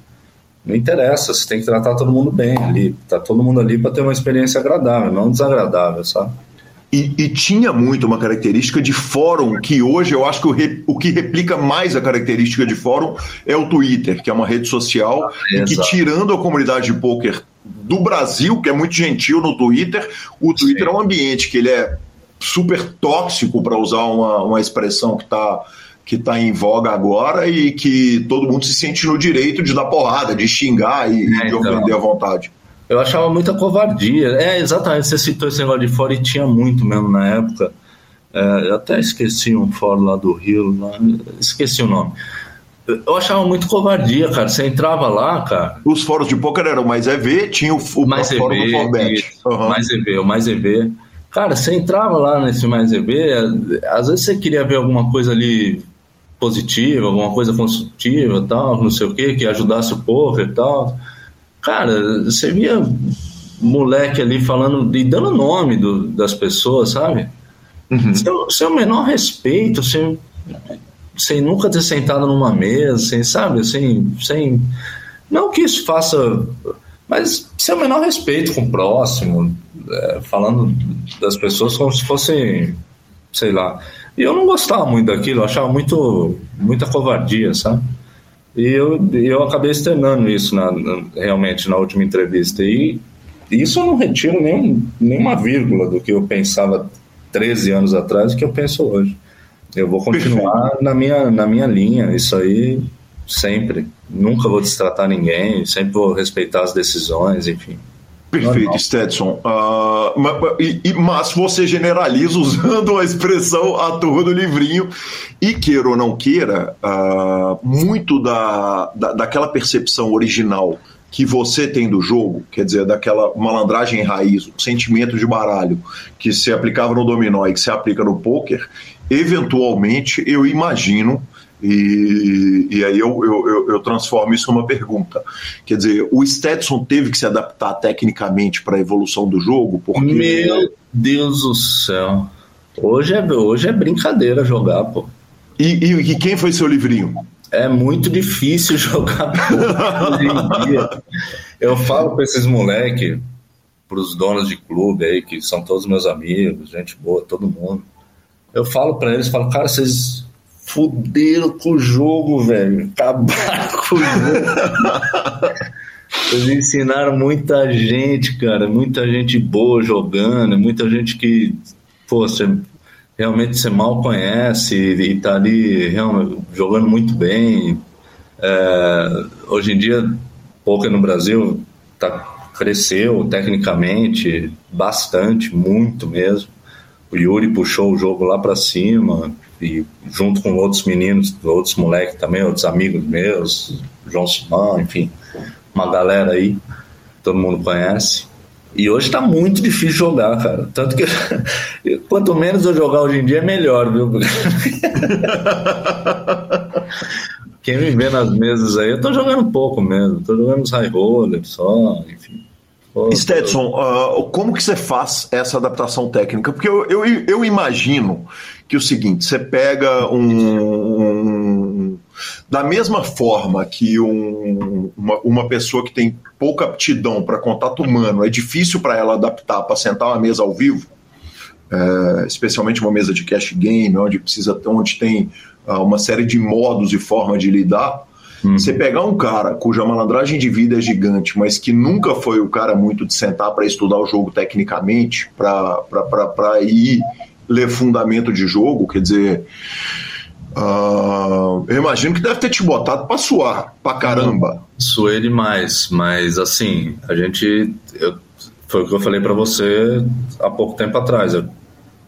Não interessa, você tem que tratar todo mundo bem ali. Tá todo mundo ali para ter uma experiência agradável, não desagradável, sabe?
E, e, tinha muito uma característica de fórum, que hoje eu acho que o, re, o, que replica mais a característica de fórum é o Twitter, que é uma rede social, ah, e que tirando a comunidade de poker do Brasil, que é muito gentil no Twitter, o Twitter Sim. é um ambiente que ele é super tóxico, para usar uma, uma expressão que está que está em voga agora e que todo mundo se sente no direito de dar porrada, de xingar e, é, de ofender então. à vontade.
Eu achava muita covardia. É, exatamente, você citou esse negócio de fora e tinha muito mesmo na época. É, eu até esqueci um fórum lá do Rio, lá, esqueci o nome. Eu achava muito covardia, cara. Você entrava lá, cara.
Os fóruns de poker eram mais EV, tinha o, o
mais fórum EV, do Forbet. Uhum. Mais EV, o mais EV. Cara, você entrava lá nesse mais EV, às vezes você queria ver alguma coisa ali positiva, alguma coisa construtiva, tal, não sei o que, que ajudasse o poker e tal. Cara, você via moleque ali falando e dando nome do, das pessoas, sabe? Uhum. Sem, sem o menor respeito, sem, sem nunca ter sentado numa mesa, sem, sabe? Sem, sem. Não que isso faça. Mas sem o menor respeito com o próximo, é, falando das pessoas como se fossem, sei lá. E eu não gostava muito daquilo, achava muito, muita covardia, sabe? E eu, eu acabei externando isso na, na, realmente na última entrevista. E isso eu não retiro nem, nenhuma vírgula do que eu pensava 13 anos atrás e que eu penso hoje. Eu vou continuar na minha, na minha linha, isso aí sempre. Nunca vou destratar ninguém, sempre vou respeitar as decisões, enfim.
Perfeito, Stetson. Uh, mas, mas, você generaliza usando a expressão ator do livrinho. E queira ou não queira, uh, muito da, da, daquela percepção original que você tem do jogo, quer dizer, daquela malandragem raiz, o sentimento de baralho que se aplicava no dominó e que se aplica no poker, eventualmente eu imagino e, e aí eu, eu, eu, transformo isso numa pergunta. Quer dizer, o Stetson teve que se adaptar tecnicamente para a evolução do jogo? Porque...
Meu Deus do céu. Hoje é, hoje é brincadeira jogar, pô.
E, e, e quem foi seu livrinho?
É muito difícil jogar hoje em dia. Eu falo para esses moleques, para os donos de clube aí, que são todos meus amigos, gente boa, todo mundo. Eu falo para eles, falo, cara, vocês fuderam com o jogo, velho. Acabaram com o jogo. Eles ensinaram muita gente, cara. Muita gente boa jogando, muita gente que, pô, você, realmente você mal conhece e tá ali realmente, jogando muito bem. É, hoje em dia, poker no Brasil tá, cresceu tecnicamente bastante, muito mesmo. O Yuri puxou o jogo lá para cima e junto com outros meninos, outros moleques também, outros amigos meus, João Simão, enfim, uma galera aí, todo mundo conhece. E hoje tá muito difícil jogar, cara. Tanto que quanto menos eu jogar hoje em dia, é melhor, viu? Quem me vê nas mesas aí, eu tô jogando pouco mesmo, tô jogando os high roller só, enfim.
Stetson, uh, como que você faz essa adaptação técnica? Porque eu, eu, eu imagino que é o seguinte, você pega um, um da mesma forma que um, uma, uma, pessoa que tem pouca aptidão para contato humano, é difícil para ela adaptar para sentar uma mesa ao vivo, é, especialmente uma mesa de cash game, onde precisa onde tem uh, uma série de modos e formas de lidar. Hum. Você pegar um cara cuja malandragem de vida é gigante, mas que nunca foi o cara muito de sentar para estudar o jogo tecnicamente, para ir ler fundamento de jogo, quer dizer. Uh, eu imagino que deve ter te botado para suar pra caramba.
Suei demais, mas assim, a gente. Eu, foi o que eu falei para você há pouco tempo atrás. Eu,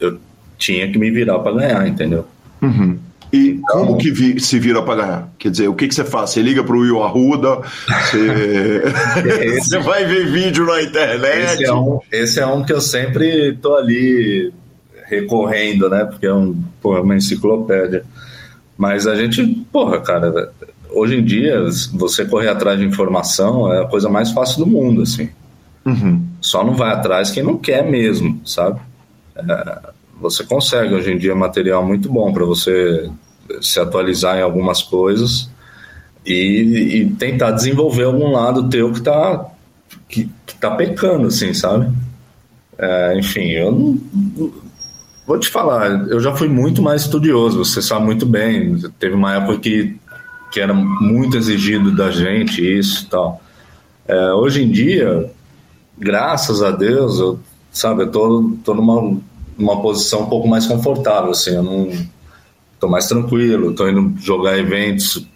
eu tinha que me virar para ganhar, entendeu?
Uhum. E então, como que vi, se vira para ganhar? Quer dizer, o que, que você faz? Você liga para o Will Arruda, você... você vai ver vídeo na internet.
Esse é, um, esse é um que eu sempre tô ali recorrendo, né? Porque é um, porra, uma enciclopédia. Mas a gente, porra, cara, hoje em dia, você correr atrás de informação é a coisa mais fácil do mundo, assim.
Uhum.
Só não vai atrás quem não quer mesmo, sabe? É, você consegue hoje em dia material muito bom para você se atualizar em algumas coisas e, e, tentar desenvolver algum lado teu que tá, que, que tá pecando, assim, sabe? É, enfim, eu não, Vou te falar, eu já fui muito mais estudioso, você sabe muito bem. Teve uma época que, que era muito exigido da gente isso e tal. É, hoje em dia, graças a Deus, eu, sabe, eu tô, tô numa, numa posição um pouco mais confortável, assim, eu não tô mais tranquilo, tô indo jogar eventos,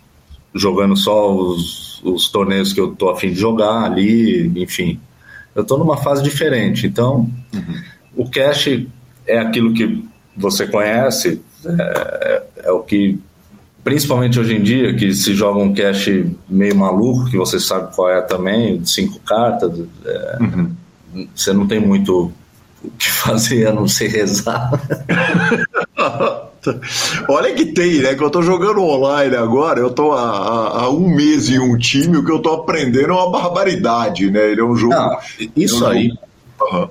jogando só os, os torneios que eu tô afim de jogar ali, enfim. Eu tô numa fase diferente, então uhum. o cash é aquilo que você conhece, é, é, o que, principalmente hoje em dia, que se joga um cash meio maluco, que você sabe qual é também, cinco cartas, é, uhum. você não tem muito o que fazer a não ser rezar.
Olha que tem, né? Que eu tô jogando online agora, eu tô há, há, um mês em um time, o que eu tô aprendendo é uma barbaridade, né? Ele é um jogo.
Isso é um aí, jogo... uhum.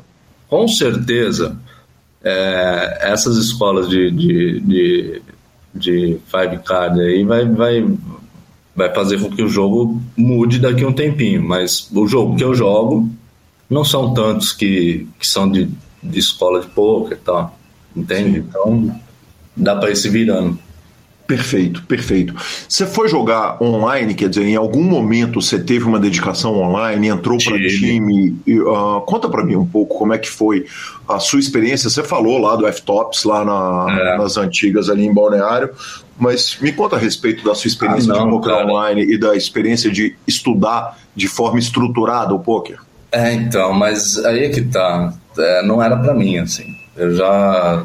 com certeza, é, essas escolas de, de, de, de five card aí vai, vai, vai fazer com que o jogo mude daqui a um tempinho. Mas o jogo que eu jogo não são tantos que, que são de, de escola de poker e tal. Entende? Então dá para ir se virando.
Perfeito, perfeito. Você foi jogar online, quer dizer, em algum momento você teve uma dedicação online, entrou para time. Uh, conta para mim um pouco como é que foi a sua experiência. Você falou lá do F-Tops, lá na, é. nas antigas ali em Balneário, mas me conta a respeito da sua experiência ah, não, de poker cara. online e da experiência de estudar de forma estruturada o poker.
É, então, mas aí é que tá. É, não era para mim, assim. Eu já.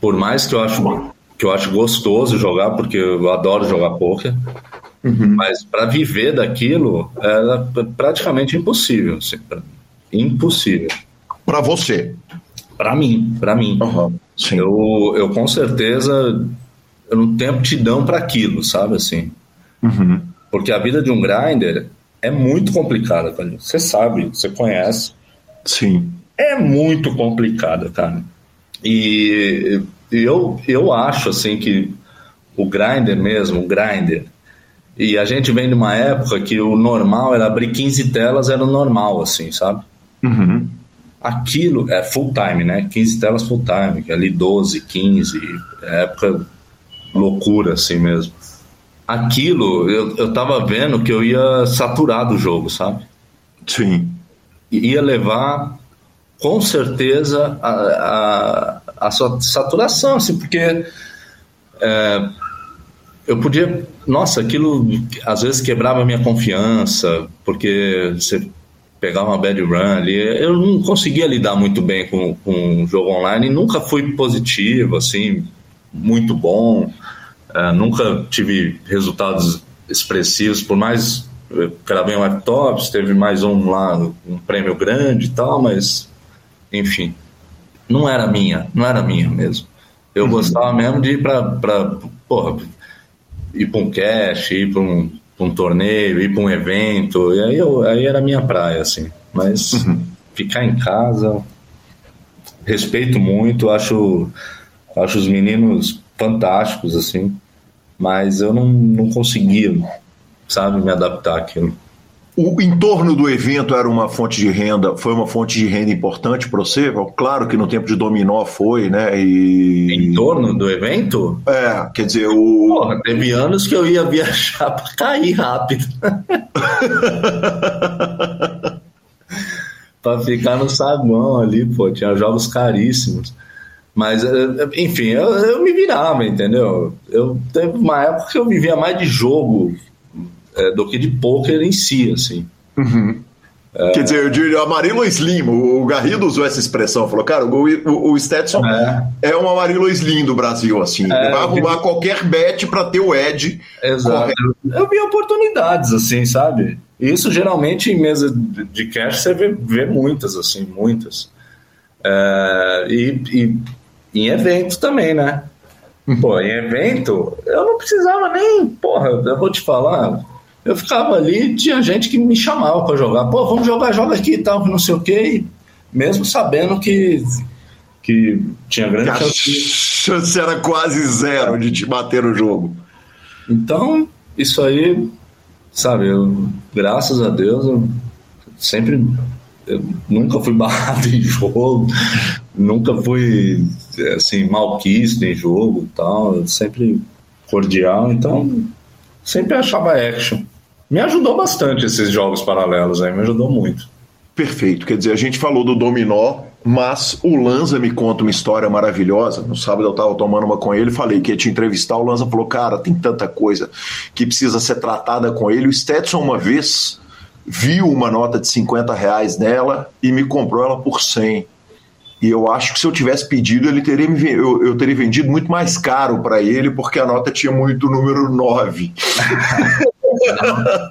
Por mais que eu acho que eu acho gostoso jogar, porque eu adoro jogar poker. Uhum. Mas para viver daquilo era praticamente impossível. Assim, impossível.
Para você?
Para mim, para mim. Uhum. Eu, eu com certeza eu não tenho aptidão para aquilo, sabe assim? Uhum. Porque a vida de um grinder é muito complicada, cara. Você sabe, você conhece.
Sim.
É muito complicada, cara. E eu, eu acho assim que o grinder mesmo, o grinder, e a gente vem de uma época que o normal era abrir 15 telas, era o normal, assim, sabe? Uhum. Aquilo é full time, né? 15 telas full time, ali 12, 15, época loucura, assim mesmo. Aquilo, eu, eu tava vendo que eu ia saturar do jogo, sabe?
Sim.
Ia levar, com certeza, a, a a sua saturação, assim, porque é, eu podia, nossa, aquilo às vezes quebrava a minha confiança, porque você pegava uma bad run ali, eu não conseguia lidar muito bem com, com o jogo online, nunca fui positivo, assim, muito bom, é, nunca tive resultados expressivos, por mais gravei um laptops, teve mais um lá, um prêmio grande e tal, mas enfim, não era minha, não era minha mesmo. Eu uhum. gostava mesmo de ir para, porra, ir para um cash, ir para um, um, torneio, ir para um evento, e aí, eu, aí era minha praia, assim. Mas uhum. ficar em casa, respeito muito, acho, acho os meninos fantásticos, assim, mas eu não, não conseguia, sabe, me adaptar àquilo.
O entorno do evento era uma fonte de renda, foi uma fonte de renda importante para você? Claro que no tempo de dominó foi, né?
E... Em torno do evento?
É, quer dizer, o.
Porra, teve anos que eu ia viajar para cair rápido. para ficar no saguão ali, pô, tinha jogos caríssimos. Mas, eh, enfim, eu, eu me virava, entendeu? Eu teve uma época que eu vivia mais de jogo é, do que de poker em si, assim.
Uhum. É... Quer dizer, de Amarilo Slim, o Garrido usou essa expressão, falou, cara, o, o, o Stetson é. é um Amarilo Slim do Brasil, assim. É, vai arrumar vi... qualquer bet para ter o Ed.
Exato. Correto. Eu vi oportunidades, assim, sabe? Isso geralmente em mesa de cash você vê, vê muitas, assim, muitas. É, e, e em evento também, né? Pô, em evento, eu não precisava nem, porra, eu vou te falar, eu ficava ali tinha gente que me chamava para jogar. Pô, vamos jogar, joga aqui e tal, não sei o quê. mesmo sabendo que, que tinha grande
a chance. chance era quase zero de te bater no jogo.
Então, isso aí, sabe, eu, graças a Deus, eu sempre. Eu nunca fui barrado em jogo, nunca fui assim, malquisto em jogo e tal, sempre cordial, então sempre achava action. Me ajudou bastante esses jogos paralelos aí, me ajudou muito.
Perfeito. Quer dizer, a gente falou do dominó, mas o Lanza me conta uma história maravilhosa. No sábado eu estava tomando uma com ele, falei que ia te entrevistar. O Lanza falou: Cara, tem tanta coisa que precisa ser tratada com ele. O Stetson, uma vez, viu uma nota de 50 reais nela e me comprou ela por 100. E eu acho que se eu tivesse pedido, ele teria me, eu, eu teria vendido muito mais caro para ele, porque a nota tinha muito número 9.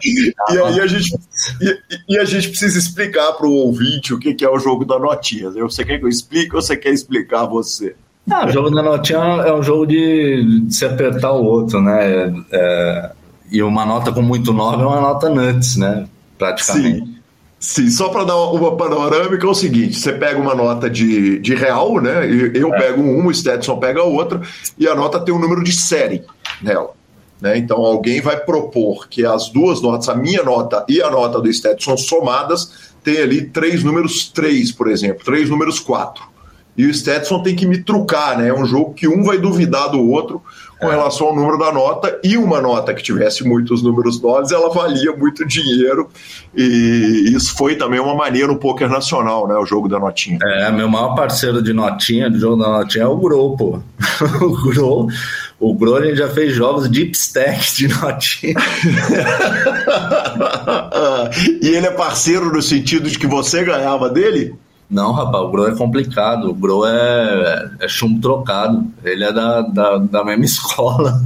e aí a gente, e, e, a gente precisa explicar para o ouvinte o que, que é o jogo da notinha. Você quer que eu explique ou você quer explicar você?
Ah, o jogo da notinha é um jogo de, de se apertar o outro, né? É, e uma nota com muito 9 é uma nota nuts, né? Praticamente.
Sim. Sim, só para dar uma panorâmica é o seguinte: você pega uma nota de, de real, né? Eu é. pego uma, o Stetson pega outra, e a nota tem um número de série nela. Né? Então alguém vai propor que as duas notas, a minha nota e a nota do Stetson somadas, tem ali três números 3, por exemplo, três números 4. E o Stetson tem que me trucar, né? É um jogo que um vai duvidar do outro com é. relação ao número da nota, e uma nota que tivesse muitos números 9, ela valia muito dinheiro. E isso foi também uma maneira no poker nacional, né? O jogo da notinha.
É, meu maior parceiro de notinha, de jogo da notinha, é o Grow, pô. o Grow o Brolin já fez jogos deep stack de notinha.
e ele é parceiro no sentido de que você ganhava dele?
Não, rapaz, o Bro é complicado. O Bro é, é chumbo trocado. Ele é da, da, da mesma escola.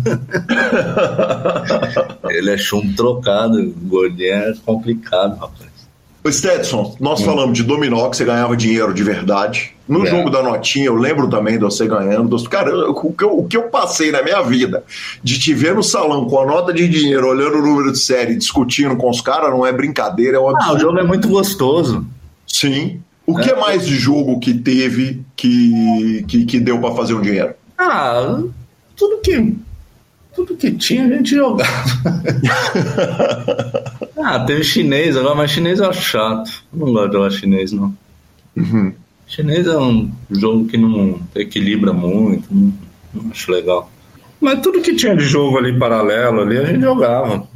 ele é chumbo trocado. O gordinho é complicado, rapaz.
O Stetson, nós hum. falamos de dominó, que você ganhava dinheiro de verdade. No é. jogo da notinha, eu lembro também de você ganhando. Cara, o que, eu, o que eu passei na minha vida de te ver no salão com a nota de dinheiro, olhando o número de série, discutindo com os caras, não é brincadeira, é um
absurdo. Ah, o jogo é muito gostoso.
Sim. O é. que mais de jogo que teve que, que, que deu para fazer um dinheiro?
Ah, tudo que tudo que tinha a gente jogava. ah, teve chinês agora, mas chinês eu acho chato. Não gosto de jogar chinês, não. Uhum. Chinês é um jogo que não equilibra muito, não, não, acho legal. Mas tudo que tinha de jogo ali paralelo ali, a gente jogava.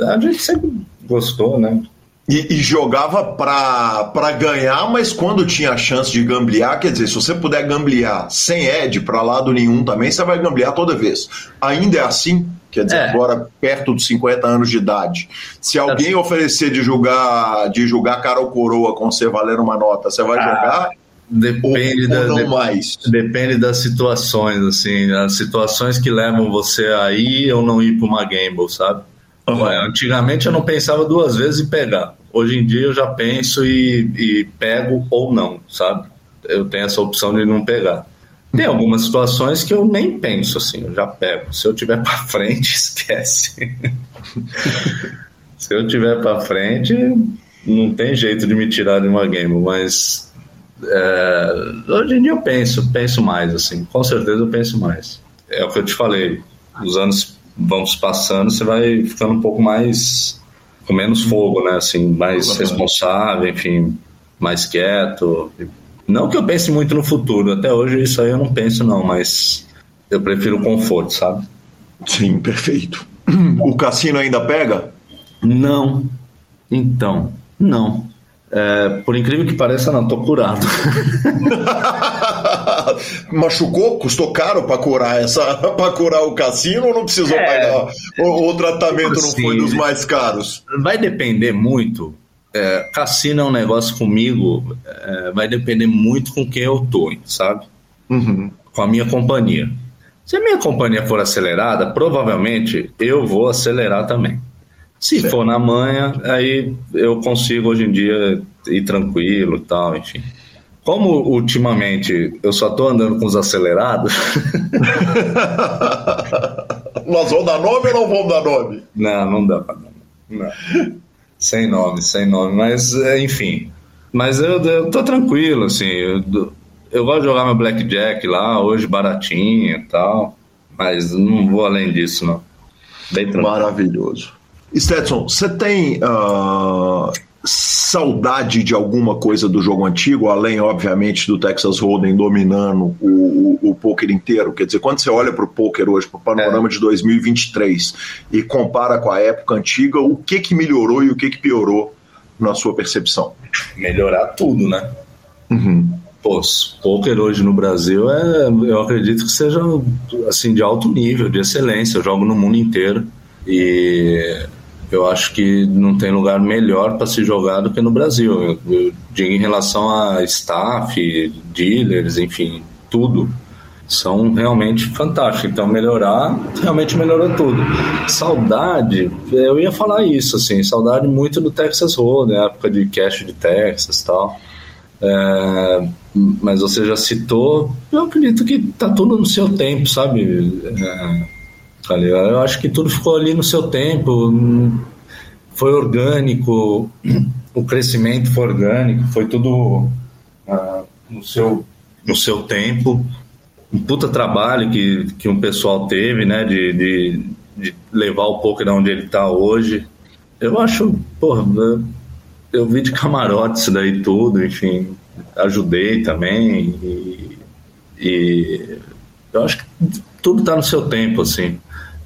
A gente sempre gostou, né?
E, e, jogava para ganhar, mas quando tinha a chance de gamblear, quer dizer, se você puder gamblear sem Ed para lado nenhum também, você vai gamblear toda vez. Ainda é assim? Quer dizer, é. agora perto dos 50 anos de idade. Se alguém oferecer de jogar de jogar cara ou coroa com você valendo uma nota, você vai ah, jogar?
Depende ou, ou da, mais. Depende das situações, assim, as situações que levam você a ir ou não ir para uma gamble, sabe? Antigamente eu não pensava duas vezes em pegar. Hoje em dia eu já penso e, e pego ou não, sabe? Eu tenho essa opção de não pegar. Tem algumas situações que eu nem penso assim, eu já pego. Se eu tiver para frente, esquece. Se eu tiver para frente, não tem jeito de me tirar de uma game, mas é, hoje em dia eu penso, penso mais assim. Com certeza eu penso mais. É o que eu te falei. Os anos se passando, você vai ficando um pouco mais com menos fogo, né? Assim, mais responsável, enfim, mais quieto. Não que eu pense muito no futuro, até hoje isso aí eu não penso não, mas eu prefiro o conforto, sabe?
Sim, perfeito. O cassino ainda pega?
Não. Então, não. É, por incrível que pareça, não, tô curado.
Machucou? Custou caro para curar essa, para curar o cassino ou não precisou é, pagar? O, o tratamento assim, não foi dos mais caros?
Vai depender muito. É, cassino é um negócio comigo, é, vai depender muito com quem eu tô, sabe? Uhum. Com a minha companhia. Se a minha companhia for acelerada, provavelmente eu vou acelerar também. Se certo. for na manhã, aí eu consigo hoje em dia ir tranquilo e tal, enfim. Como ultimamente eu só tô andando com os acelerados.
Nós vamos dar nome ou não vamos dar nome?
Não, não dá pra dar Não. Sem nome, sem nome, mas é, enfim. Mas eu, eu tô tranquilo, assim. Eu, eu gosto de jogar meu blackjack lá, hoje baratinho e tal. Mas não vou além disso, não.
Bem tranquilo. Maravilhoso. Stetson, você tem uh, saudade de alguma coisa do jogo antigo, além, obviamente, do Texas Hold'em dominando o, o, o poker inteiro? Quer dizer, quando você olha para o poker hoje, para o panorama é. de 2023, e compara com a época antiga, o que, que melhorou e o que, que piorou na sua percepção?
Melhorar tudo, né? Uhum. Pô, poker hoje no Brasil é, eu acredito que seja assim de alto nível, de excelência. Eu jogo no mundo inteiro e eu acho que não tem lugar melhor para se jogar do que no Brasil. Eu, eu em relação a staff, dealers, enfim, tudo. São realmente fantásticos. Então, melhorar, realmente melhorou tudo. Saudade, eu ia falar isso, assim, saudade muito do Texas Hold'em, época de cash de Texas e tal. É, mas você já citou, eu acredito que tá tudo no seu tempo, sabe? É, eu acho que tudo ficou ali no seu tempo, foi orgânico, o crescimento foi orgânico, foi tudo uh, no, seu, no seu tempo. Um puta trabalho que, que um pessoal teve, né, de, de, de levar o poker onde ele está hoje. Eu acho, porra, eu vi de camarote isso daí tudo, enfim, ajudei também e, e eu acho que tudo está no seu tempo, assim.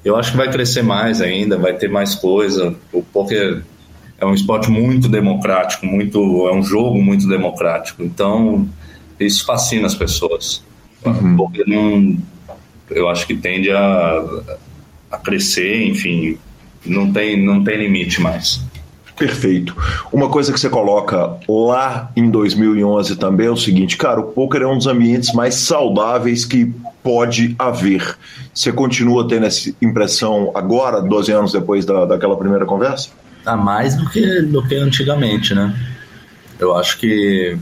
Eu acho que vai crescer mais ainda, vai ter mais coisa. O poker é um esporte muito democrático, muito é um jogo muito democrático. Então isso fascina as pessoas. Uhum. O poker não, eu acho que tende a, a crescer, enfim, não tem não tem limite mais.
Perfeito. Uma coisa que você coloca lá em 2011 também é o seguinte, cara, o poker é um dos ambientes mais saudáveis que pode haver. Você continua tendo essa impressão agora, 12 anos depois da, daquela primeira conversa?
Tá mais do que, do que antigamente, né? Eu acho que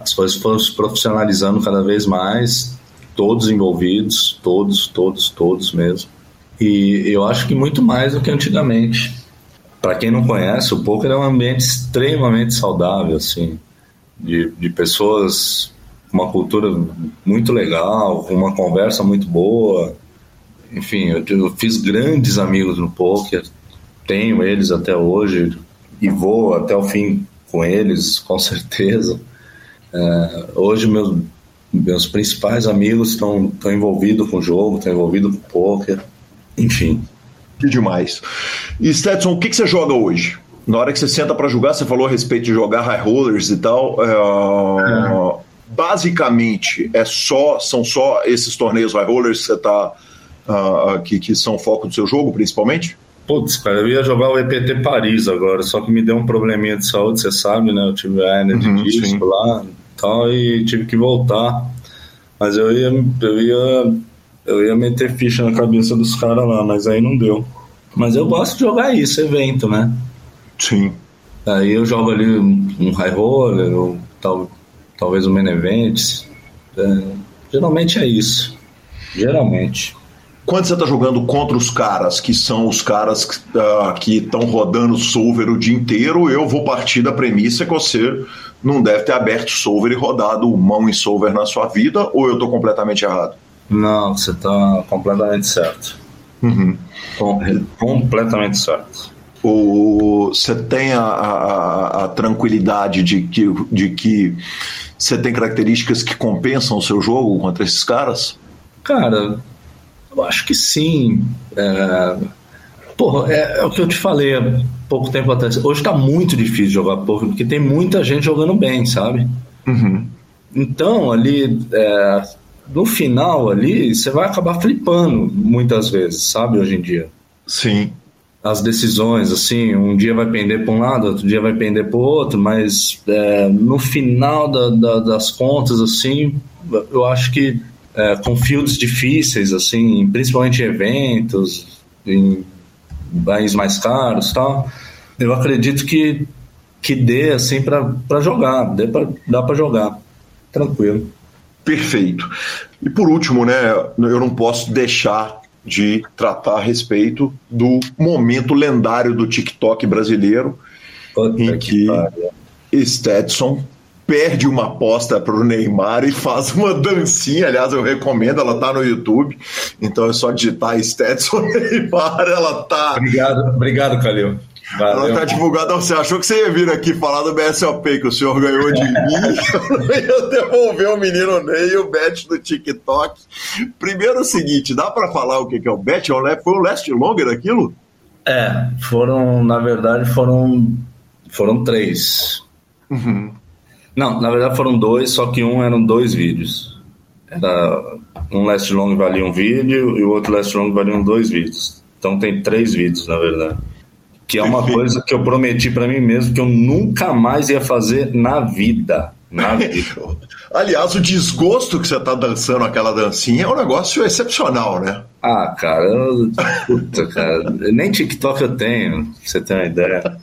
as coisas foram se profissionalizando cada vez mais, todos envolvidos, todos, todos, todos mesmo. E eu acho que muito mais do que antigamente para quem não conhece, o poker é um ambiente extremamente saudável, assim, de, de pessoas uma cultura muito legal, uma conversa muito boa. Enfim, eu, eu fiz grandes amigos no poker, tenho eles até hoje e vou até o fim com eles, com certeza. É, hoje meus, meus principais amigos estão envolvidos com o jogo, estão envolvidos com o poker, enfim.
Que demais. E Stetson, o que, que você joga hoje? Na hora que você senta para jogar, você falou a respeito de jogar high rollers e tal. É, é. Basicamente, é só, são só esses torneios high rollers que você tá. Uh, que, que são foco do seu jogo, principalmente?
Putz, cara, eu ia jogar o EPT Paris agora, só que me deu um probleminha de saúde, você sabe, né? Eu tive a hernia de uhum, disco lá e tal, e tive que voltar. Mas eu ia, eu ia eu ia meter ficha na cabeça dos caras lá, mas aí não deu. Mas eu gosto de jogar isso, evento, né?
Sim.
Aí eu jogo ali um high roller, ou tal, talvez um main event. É, geralmente é isso. Geralmente.
Quando você está jogando contra os caras, que são os caras uh, que estão rodando solver o dia inteiro, eu vou partir da premissa que você não deve ter aberto solver e rodado mão em solver na sua vida, ou eu estou completamente errado?
Não, você está completamente certo. Uhum. Com, completamente certo.
O, você tem a, a, a, tranquilidade de que, de que você tem características que compensam o seu jogo contra esses caras?
Cara, eu acho que sim. É, porra, é, é, o que eu te falei há pouco tempo atrás. Hoje está muito difícil jogar poker porque tem muita gente jogando bem, sabe? Uhum. Então, ali, é, no final ali, você vai acabar flipando muitas vezes, sabe, hoje em dia.
Sim.
As decisões, assim, um dia vai pender para um lado, outro dia vai pender para o outro, mas é, no final da, da, das contas, assim, eu acho que é, com fields difíceis, assim, principalmente eventos, em bens mais caros tal, eu acredito que, que dê, assim, para jogar, dê pra, dá para jogar, tranquilo.
Perfeito. E por último, né, eu não posso deixar de tratar a respeito do momento lendário do TikTok brasileiro,
Puta
em que
pariu.
Stetson perde uma aposta para o Neymar e faz uma dancinha. Aliás, eu recomendo, ela tá no YouTube. Então é só digitar Stetson Neymar, ela tá.
Obrigado, obrigado, Calil.
Ela
Valeu.
tá divulgada. Você achou que você ia vir aqui falar do BSOP que o senhor ganhou de mim? Eu ia devolver o menino Ney e o bet do TikTok. Primeiro é o seguinte: dá para falar o que que é o bet? É Foi o last longer aquilo?
É, foram, na verdade, foram, foram três. Não, na verdade foram dois, só que um eram dois vídeos. Era um last long valia um vídeo e o outro last long valiam dois vídeos. Então tem três vídeos, na verdade. Que é uma coisa que eu prometi pra mim mesmo que eu nunca mais ia fazer na vida. Na vida.
Aliás, o desgosto que você tá dançando aquela dancinha é um negócio excepcional, né?
Ah, cara, eu, puta, cara, nem TikTok eu tenho, pra você ter uma ideia.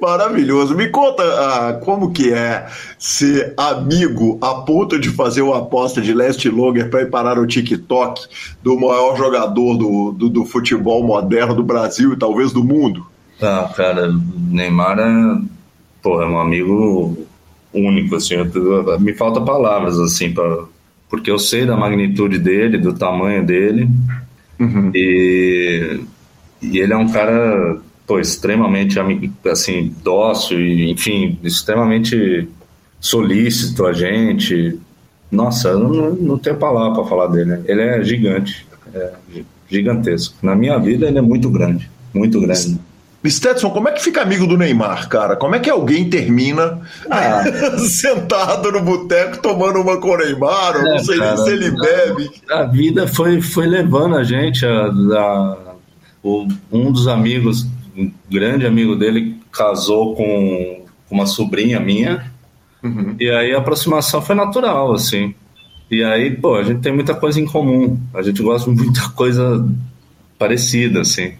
Maravilhoso. Me conta ah, como que é ser amigo a ponto de fazer uma aposta de Last Longer para ir parar no TikTok do maior jogador do, do, do futebol moderno do Brasil e talvez do mundo.
Ah, cara, Neymar é, porra, é um amigo único, assim, eu- me falta palavras, assim, pra, porque eu sei da magnitude dele, do tamanho dele, e, e ele é um cara, pô, extremamente, assim, dócil, e, enfim, extremamente solícito a gente, nossa, eu não, não tenho palavra para falar dele, né? ele é gigante, é gi- gigantesco, na minha vida ele é muito grande, muito grande.
Stetson, como é que fica amigo do Neymar, cara? Como é que alguém termina
Ah.
sentado no boteco tomando uma com o Neymar? Eu não
É,
sei nem
cara.
se ele bebe.
A vida foi, foi levando a gente. A, a- o- um dos amigos, um grande amigo dele, casou com uma sobrinha minha. E aí a aproximação foi natural, assim. E aí, pô, a gente tem muita coisa em comum. A gente gosta de muita coisa parecida, assim.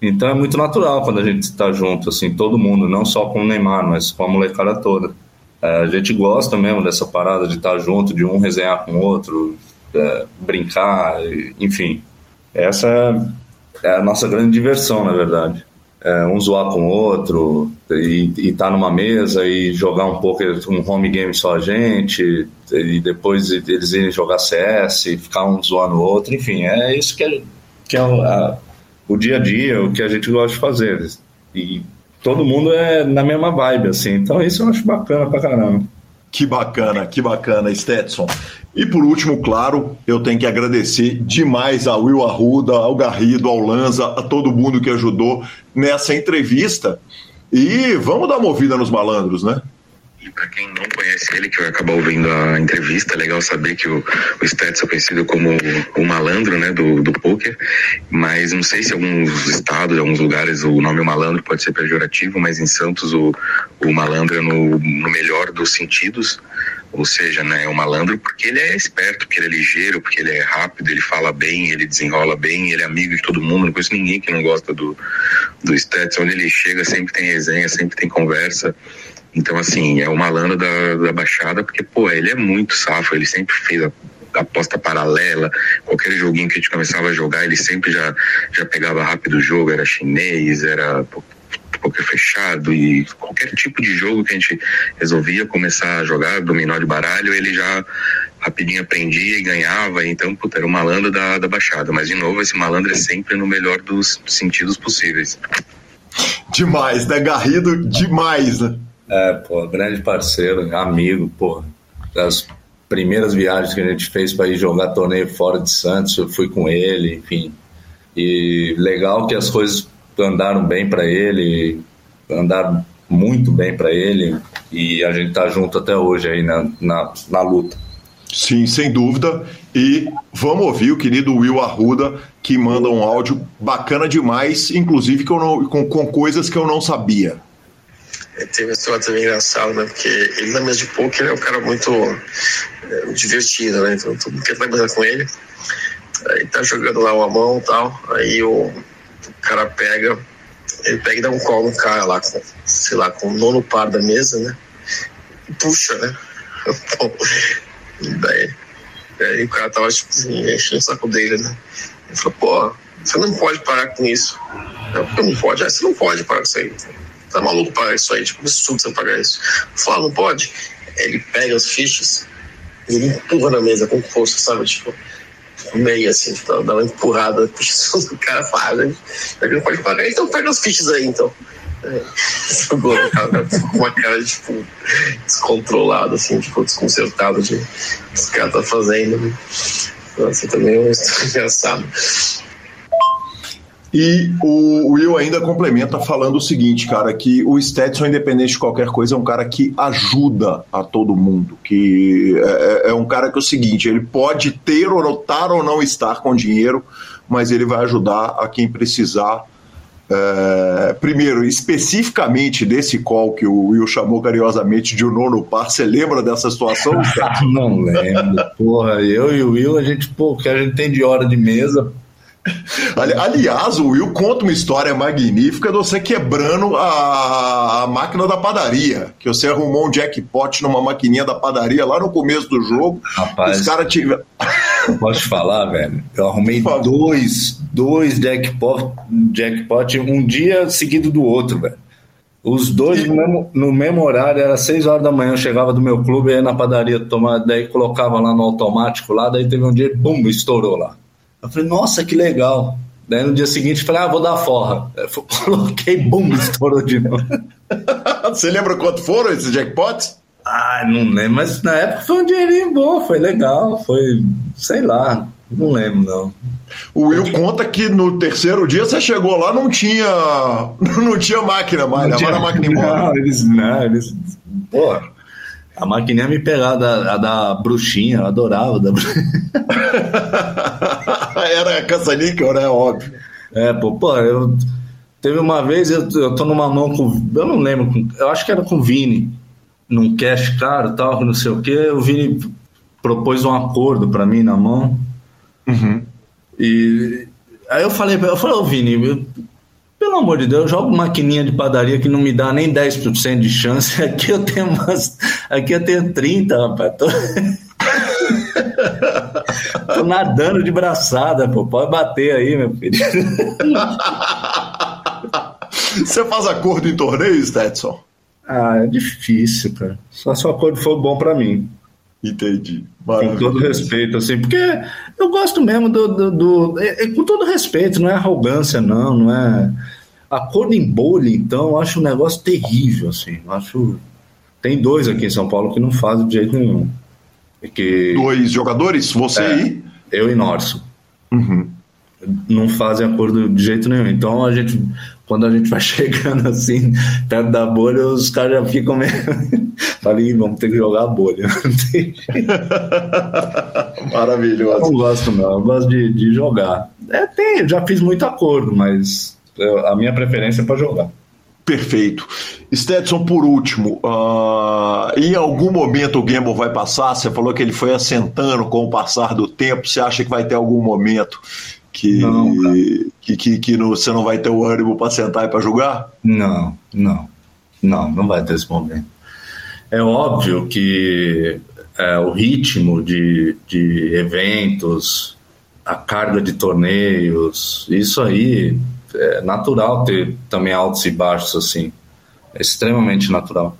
Então é muito natural quando a gente está junto, assim, todo mundo, não só com o Neymar, mas com a molecada toda. É, a gente gosta mesmo dessa parada de estar junto, de um resenhar com o outro, é, brincar, enfim. Essa é- é a nossa grande diversão, na verdade. É, um zoar com o outro, e estar numa mesa e jogar um pouco, um home game só a gente, e depois eles irem jogar CS, ficar um zoando o outro, enfim, é isso que é, que é o- a- o dia a dia, o que a gente gosta de fazer. E todo mundo é na mesma vibe, assim. Então isso eu acho bacana pra caramba.
Que bacana, que bacana, Stetson. E por último, claro, eu tenho que agradecer demais ao Will Arruda, ao Garrido, ao Lanza, a todo mundo que ajudou nessa entrevista. E vamos dar uma ouvida nos malandros, né?
E para quem não conhece ele, que vai acabar ouvindo a entrevista, é legal saber que o, o Stetson é conhecido como o malandro, né, do, do poker. Mas não sei se em alguns estados, em alguns lugares, o nome malandro pode ser pejorativo, mas em Santos o, o malandro é no, no melhor dos sentidos. Ou seja, né, é um malandro porque ele é esperto, porque ele é ligeiro, porque ele é rápido, ele fala bem, ele desenrola bem, ele é amigo de todo mundo. Não conheço ninguém que não gosta do, do Stetson. Onde ele chega sempre tem resenha, sempre tem conversa. Então, assim, é o malandro da, da Baixada, porque, pô, ele é muito safo, ele sempre fez a aposta paralela, qualquer joguinho que a gente começava a jogar, ele sempre já, já pegava rápido o jogo, era chinês, era po- poker fechado e qualquer tipo de jogo que a gente resolvia começar a jogar, dominó de baralho, ele já rapidinho aprendia e ganhava, então, puta, era o malandro da, da Baixada. Mas, de novo, esse malandro é sempre no melhor dos sentidos possíveis.
Demais, né? Garrido, demais, né?
É, pô, grande parceiro, amigo, pô. Das primeiras viagens que a gente fez para ir jogar torneio fora de Santos, eu fui com ele, enfim. E legal que as coisas andaram bem para ele, andaram muito bem para ele, e a gente tá junto até hoje aí na, na, na luta.
Sim, sem dúvida. E vamos ouvir o querido Will Arruda, que manda um áudio bacana demais, inclusive não- com, com coisas que eu não sabia.
Teve uma história também engraçada, né? Porque ele na mesa de poker é um cara muito é, divertido, né? Então todo mundo quer trabalhar com ele. Aí tá jogando lá uma mão e tal. Aí o, o cara pega, ele pega e dá um call no cara lá, com, sei lá, com o nono par da mesa, né? E puxa, né? Bom, daí Aí o cara tava, tipo assim, enchendo o saco dele, né? Ele falou, pô, você não pode parar com isso. Eu, não pode? Ah, você não pode parar com isso aí. Tá maluco parar isso aí? Tipo, absurdo você pagar isso. Fala, não pode. Ele pega as fichas e ele empurra na mesa com força, sabe? Tipo, meio assim, tipo, dá uma empurrada. O cara fala, né? Ele não pode pagar, então pega as fichas aí, então. É, jogou, o cara com uma cara, tipo, descontrolada, assim, tipo, desconcertado de o que o cara tá fazendo. Assim, também é uma história engraçada.
E o Will ainda complementa falando o seguinte, cara, que o Stetson, independente de qualquer coisa, é um cara que ajuda a todo mundo. Que é, é um cara que é o seguinte, ele pode ter ou estar ou não estar com dinheiro, mas ele vai ajudar a quem precisar. É, primeiro, especificamente desse call que o Will chamou carinhosamente de o nono par, você lembra dessa situação?
Não lembro. Porra, eu e o Will, a gente, pô, que a gente tem de hora de mesa,
Aliás, o Will conta uma história magnífica de você quebrando a, máquina da padaria. Que você arrumou um jackpot numa maquininha da padaria lá no começo do jogo.
Rapaz.
Os caras tiveram.
Posso te falar, velho? Eu arrumei dois, dois jackpot, jackpot um dia seguido do outro, velho. Os dois no mesmo, no mesmo horário, era seis horas da manhã, eu chegava do meu clube, ia na padaria tomar, daí colocava lá no automático lá, daí teve um dia, bum, estourou lá. Eu falei, nossa, que legal. Daí no dia seguinte, falei, ah, vou dar forra. Eu coloquei, bum, estourou de novo.
Você lembra quanto foram esses jackpots?
Ah, não lembro, mas na época foi um dinheirinho bom, foi legal, foi, sei lá, não lembro não.
O Will conta que no terceiro dia você chegou lá, não tinha. Não tinha máquina mais, levaram a máquina embora.
Não, eles, não, eles, pô, a maquininha me pegava da, a da bruxinha, eu adorava da bruxinha.
Era caça-níquel, né? Óbvio.
É, pô, pô, eu, teve uma vez, eu, eu tô numa mão com, eu não lembro, eu acho que era com o Vini, num cash caro tal, não sei o que, o Vini propôs um acordo pra mim na mão, e aí eu falei, pra- eu falei, ô Vini, eu- pelo amor de Deus, eu jogo maquininha de padaria que não me dá nem 10% de chance. Aqui eu tenho umas. Aqui eu tenho 30, rapaz. Tô, Tô nadando de braçada, pô. Pode bater aí, meu filho.
Você faz acordo em torneio, Stetson?
Ah, é difícil, cara. Só se o acordo for bom pra mim.
Entendi.
Com
Maravilhoso.
todo respeito, assim, porque eu gosto mesmo do. do, do- é- é com todo respeito, não é arrogância, não, não é. Acordo em bowling, então, eu acho um negócio terrível, assim. Eu acho. Tem dois aqui em São Paulo que não fazem de jeito nenhum. É Que
Dois jogadores, você
É.
aí.
eu e Norson
Uhum.
não fazem acordo de jeito nenhum. Então a gente, quando a gente vai chegando assim, perto da bolha, os caras já ficam meio. Falei, "Ih, vamos ter que jogar a bolha.
Maravilhoso.
não gosto, não. Eu gosto de, de jogar. É, tem, já fiz muito acordo, mas eu- a minha preferência é para jogar.
Perfeito. Stetson, por último, ah, em algum momento o Gamble vai passar? Você falou que ele foi assentando com o passar do tempo. Você acha que vai ter algum momento que,
Não,
que, que, que não- você não vai ter o ânimo para sentar e para jogar?
Não, não. Não, não vai ter esse momento. É óbvio que é, o ritmo de, de eventos, a carga de torneios, isso aí é natural ter também altos e baixos assim. É extremamente natural.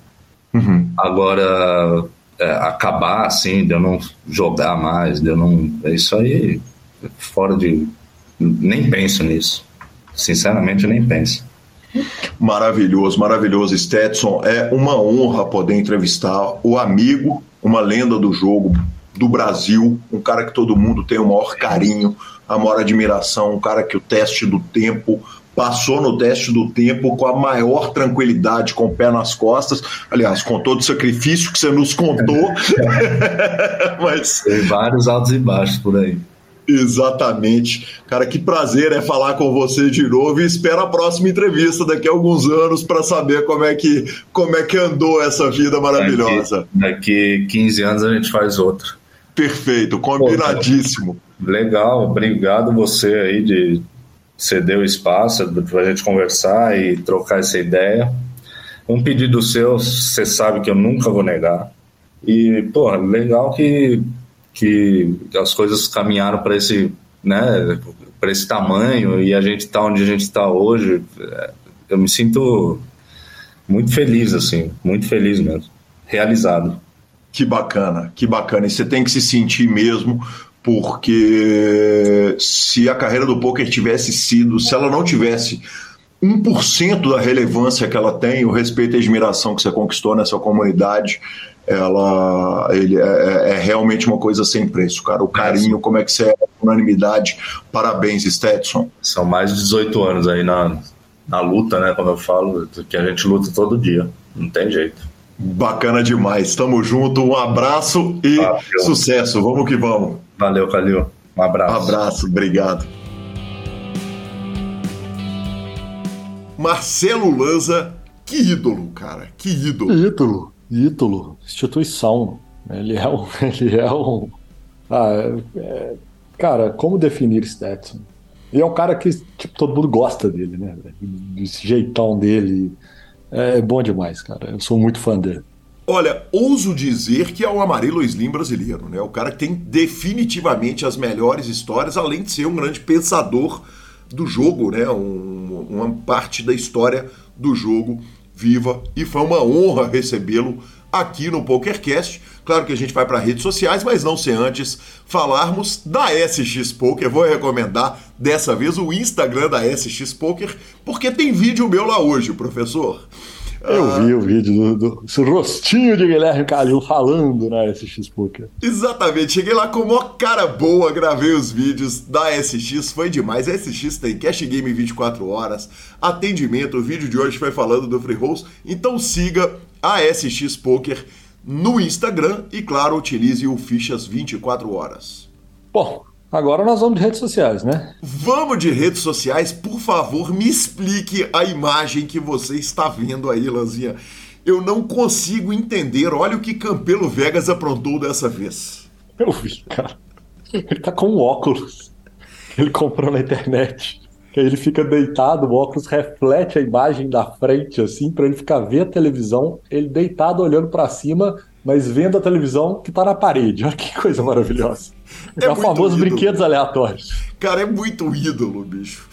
Agora, é, acabar assim, de eu não jogar mais, de eu não. é Isso aí, fora de. Nem penso nisso. Sinceramente, nem penso.
Maravilhoso, maravilhoso, Stetson. É uma honra poder entrevistar o amigo, uma lenda do jogo do Brasil, um cara que todo mundo tem o maior carinho, a maior admiração, um cara que o teste do tempo passou no teste do tempo com a maior tranquilidade, com o pé nas costas. Aliás, com todo o sacrifício que você nos contou. Mas
Tem vários altos e baixos por aí.
Exatamente. Cara, que prazer é falar com você de novo e espero a próxima entrevista daqui a alguns anos para saber como é, que, como é que andou essa vida maravilhosa.
Daqui, daqui 15 anos a gente faz outra.
Perfeito, combinadíssimo.
Legal, obrigado você aí de ceder o espaço para a gente conversar e trocar essa ideia. Um pedido seu, você sabe que eu nunca vou negar. E, pô, legal que que as coisas caminharam para esse, né, para esse tamanho e a gente está onde a gente está hoje. É, eu me sinto muito feliz, assim, muito feliz mesmo, realizado.
Que bacana, que bacana. E você tem que se sentir mesmo, porque se a carreira do poker tivesse sido, se ela não tivesse 1% da relevância que ela tem, o respeito e a admiração que você conquistou nessa comunidade, ela ele é, é, é realmente uma coisa sem preço, cara. O carinho, como é que você é, a unanimidade. Parabéns, Stetson.
São mais de 18 anos aí na, na luta, né? Como eu falo, que a gente luta todo dia. Não tem jeito.
Bacana demais. Tamo junto. Um abraço e Valeu. sucesso. Vamos que vamos.
Valeu, Calil. Um abraço.
Um abraço. Obrigado. Marcelo Lanza, que ídolo, cara. Que ídolo.
Ídolo. Ídolo. Instituição. Ele é um. Ele é um. Ah, é, cara, como definir Stetson? Ele é um cara que tipo, todo mundo gosta dele, né? Desse jeitão dele. É bom demais, cara. Eu sou muito fã dele.
Olha, ouso dizer que é o Amarelo Slim brasileiro, né? O cara que tem definitivamente as melhores histórias, além de ser um grande pensador do jogo, né? Um, uma parte da história do jogo viva. E foi uma honra recebê-lo aqui no PokerCast. Claro que a gente vai para redes sociais, mas não sem antes falarmos da SX Poker. Vou recomendar dessa vez o Instagram da SX Poker, porque tem vídeo meu lá hoje, professor.
Eu ah, vi o vídeo do, do rostinho de Guilherme Calil falando na SX Poker.
Exatamente, cheguei lá com uma cara boa, gravei os vídeos da SX, foi demais. A SX tem cash game 24 horas, atendimento, o vídeo de hoje foi falando do free rolls, então siga a SX Poker no Instagram e, claro, utilize o Fichas 24 horas.
Bom, agora nós vamos de redes sociais, né?
Vamos de redes sociais. Por favor, me explique a imagem que você está vendo aí, Lanzinha. Eu não consigo entender. Olha o que Campelo Vegas aprontou dessa vez.
Eu vi, cara. Ele tá com um óculos. Ele comprou na internet ele fica deitado, o óculos reflete a imagem da frente, assim, para ele ficar ver a televisão, ele deitado olhando para cima, mas vendo a televisão que tá na parede. Olha que coisa maravilhosa. É, é o famoso ídolo. brinquedos aleatórios.
Cara, é muito ídolo, bicho.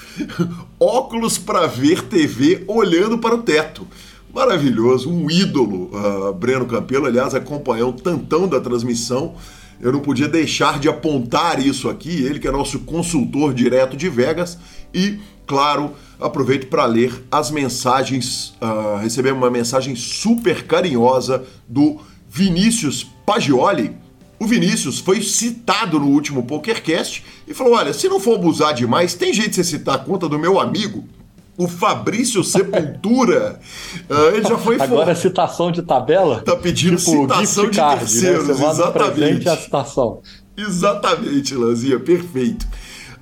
óculos para ver TV olhando para o teto. Maravilhoso, um ídolo. Uh, Breno Campelo, aliás, acompanhou o tantão da transmissão eu não podia deixar de apontar isso aqui, ele que é nosso consultor direto de Vegas, e, claro, aproveito para ler as mensagens. Uh, recebemos uma mensagem super carinhosa do Vinícius Pagioli. O Vinícius foi citado no último PokerCast e falou: Olha, se não for abusar demais, tem jeito de você citar a conta do meu amigo? o Fabrício Sepultura, uh, ele já foi
Agora for... é citação de tabela?
Tá pedindo tipo, citação de card, terceiros, né? Exatamente.
a citação.
Exatamente, Lanzinha, perfeito.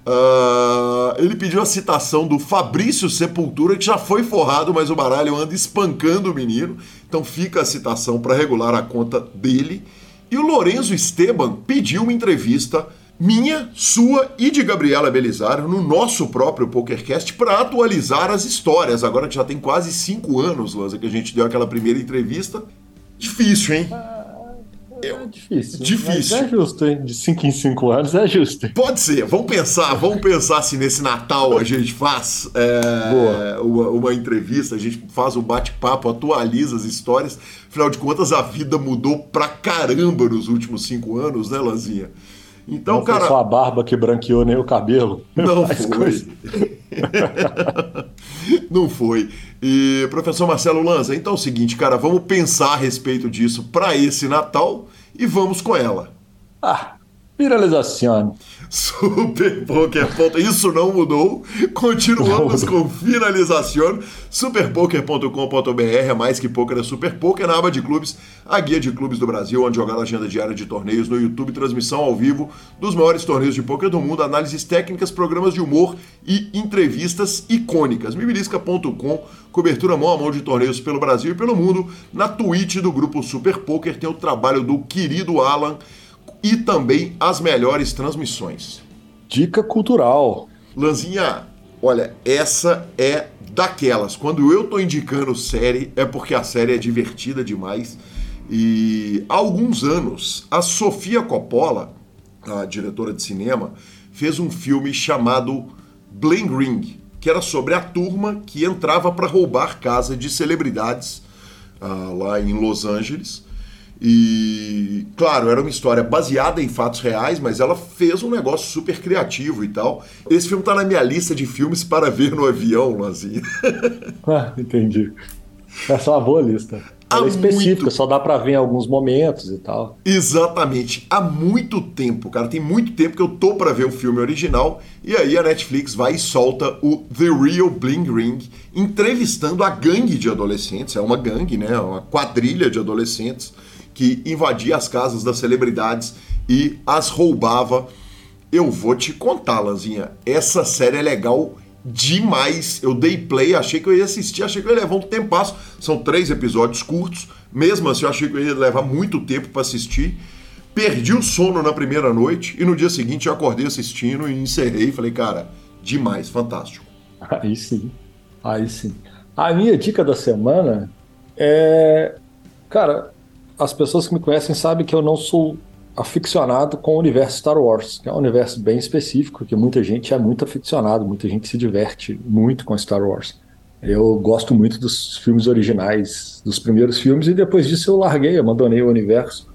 Uh, ele pediu a citação do Fabrício Sepultura, que já foi forrado, mas o baralho anda espancando o menino. Então fica a citação para regular a conta dele. E o Lorenzo Esteban pediu uma entrevista minha, sua e de Gabriela Belisário no nosso próprio PokerCast para atualizar as histórias. Agora que já tem quase cinco anos, Lanza, que a gente deu aquela primeira entrevista. Difícil, hein?
É, é difícil.
Difícil.
Mas é justo, hein? De 5 em 5 anos é justo.
Pode ser. Vamos pensar, vamos pensar se nesse Natal a gente faz é, uma, uma, entrevista, a gente faz um bate-papo, atualiza as histórias. Afinal de contas, a vida mudou pra caramba nos últimos cinco anos, né, Lanzinha?
Então, não cara. Foi só a barba que branqueou nem o cabelo.
Não foi. não foi. E, professor Marcelo Lanza, então é o seguinte, cara, vamos pensar a respeito disso para esse Natal e vamos com ela.
Ah, Finalização.
Super Poker. Isso não mudou. Continuamos com finalização. Superpoker.com.br é mais que poker, é Super Poker. Na aba de clubes, a guia de clubes do Brasil, onde jogar a agenda diária de torneios no YouTube, transmissão ao vivo dos maiores torneios de poker do mundo, análises técnicas, programas de humor e entrevistas icônicas. Mibilisca.com, cobertura mão a mão de torneios pelo Brasil e pelo mundo. Na Twitch do grupo Super Poker tem o trabalho do querido Alan e também as melhores transmissões.
Dica cultural.
Lanzinha, olha, essa é daquelas. Quando eu tô indicando série, é porque a série é divertida demais. E há alguns anos, a Sofia Coppola a diretora de cinema, fez um filme chamado Bling Ring, que era sobre a turma que entrava para roubar casa de celebridades uh, lá em Los Angeles. E, claro, era uma história baseada em fatos reais, mas ela fez um negócio super criativo e tal. Esse filme tá na minha lista de filmes para ver no avião, Lanzinha.
ah, entendi. Essa é uma boa lista. Ela é específica, muito... só dá para ver em alguns momentos e tal.
Exatamente. Há muito tempo, cara, tem muito tempo que eu tô para ver o filme original e aí a Netflix vai e solta o The Real Bling Ring, entrevistando a gangue de adolescentes, é uma gangue, né, uma quadrilha de adolescentes que invadia as casas das celebridades e as roubava. Eu vou te contar, Lanzinha, essa série é legal demais. Eu dei play, achei que eu ia assistir, achei que eu ia levar um tempasso. São três episódios curtos. Mesmo assim, eu achei que eu ia levar muito tempo para assistir. Perdi o sono na primeira noite e no dia seguinte eu acordei assistindo e encerrei. Falei, cara, demais, fantástico.
Aí sim, aí sim. A minha dica da semana é. Cara, as pessoas que me conhecem sabem que eu não sou aficionado com o universo Star Wars, que é um universo bem específico, que muita gente é muito aficionado, muita gente se diverte muito com Star Wars. Eu gosto muito dos filmes originais, dos primeiros filmes, e depois disso eu larguei, abandonei o universo.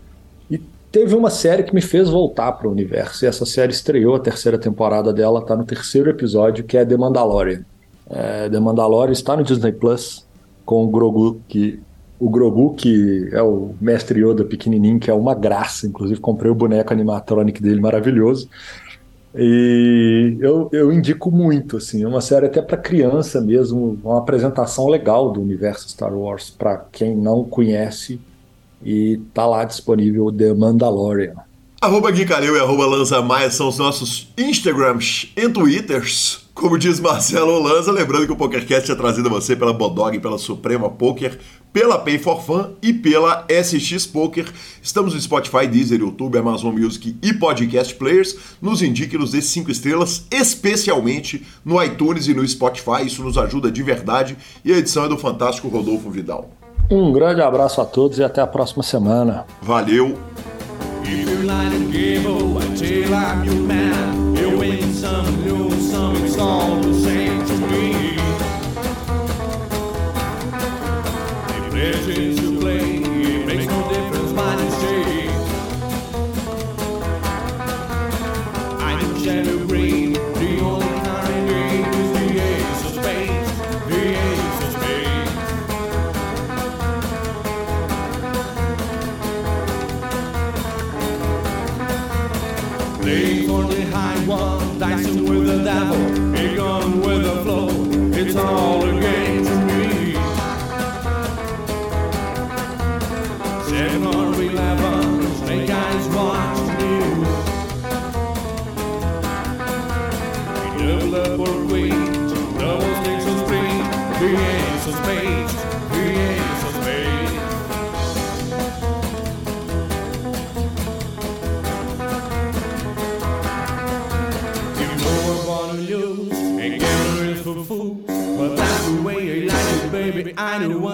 E teve uma série que me fez voltar para o universo, e essa série estreou, a terceira temporada dela está no terceiro episódio, que é The Mandalorian. É, The Mandalorian está no Disney Plus, com o Grogu, que o Grogu, que é o mestre Yoda pequenininho, que é uma graça, inclusive comprei o boneco animatronic dele maravilhoso. E eu, eu indico muito, assim, é uma série até para criança mesmo, uma apresentação legal do universo Star Wars para quem não conhece e tá lá disponível The Mandalorian.
Arroba Gui Calil e arroba Lanza Maia são os nossos Instagrams e Twitters. Como diz Marcelo Lanza, lembrando que o PokerCast é trazido a você pela Bodog, pela Suprema Poker, pela Pay for Fun e pela SX Poker. Estamos no Spotify, Deezer, YouTube, Amazon Music e Podcast Players. Nos indique, nos dê 5 estrelas, especialmente no iTunes e no Spotify. Isso nos ajuda de verdade. E a edição é do fantástico Rodolfo Vidal.
Um grande abraço a todos e até a próxima semana.
Valeu! Play. It makes no difference. I am shadow green. The only is the ace of spades. The ace of spades. For the high one, dicing with the devil, to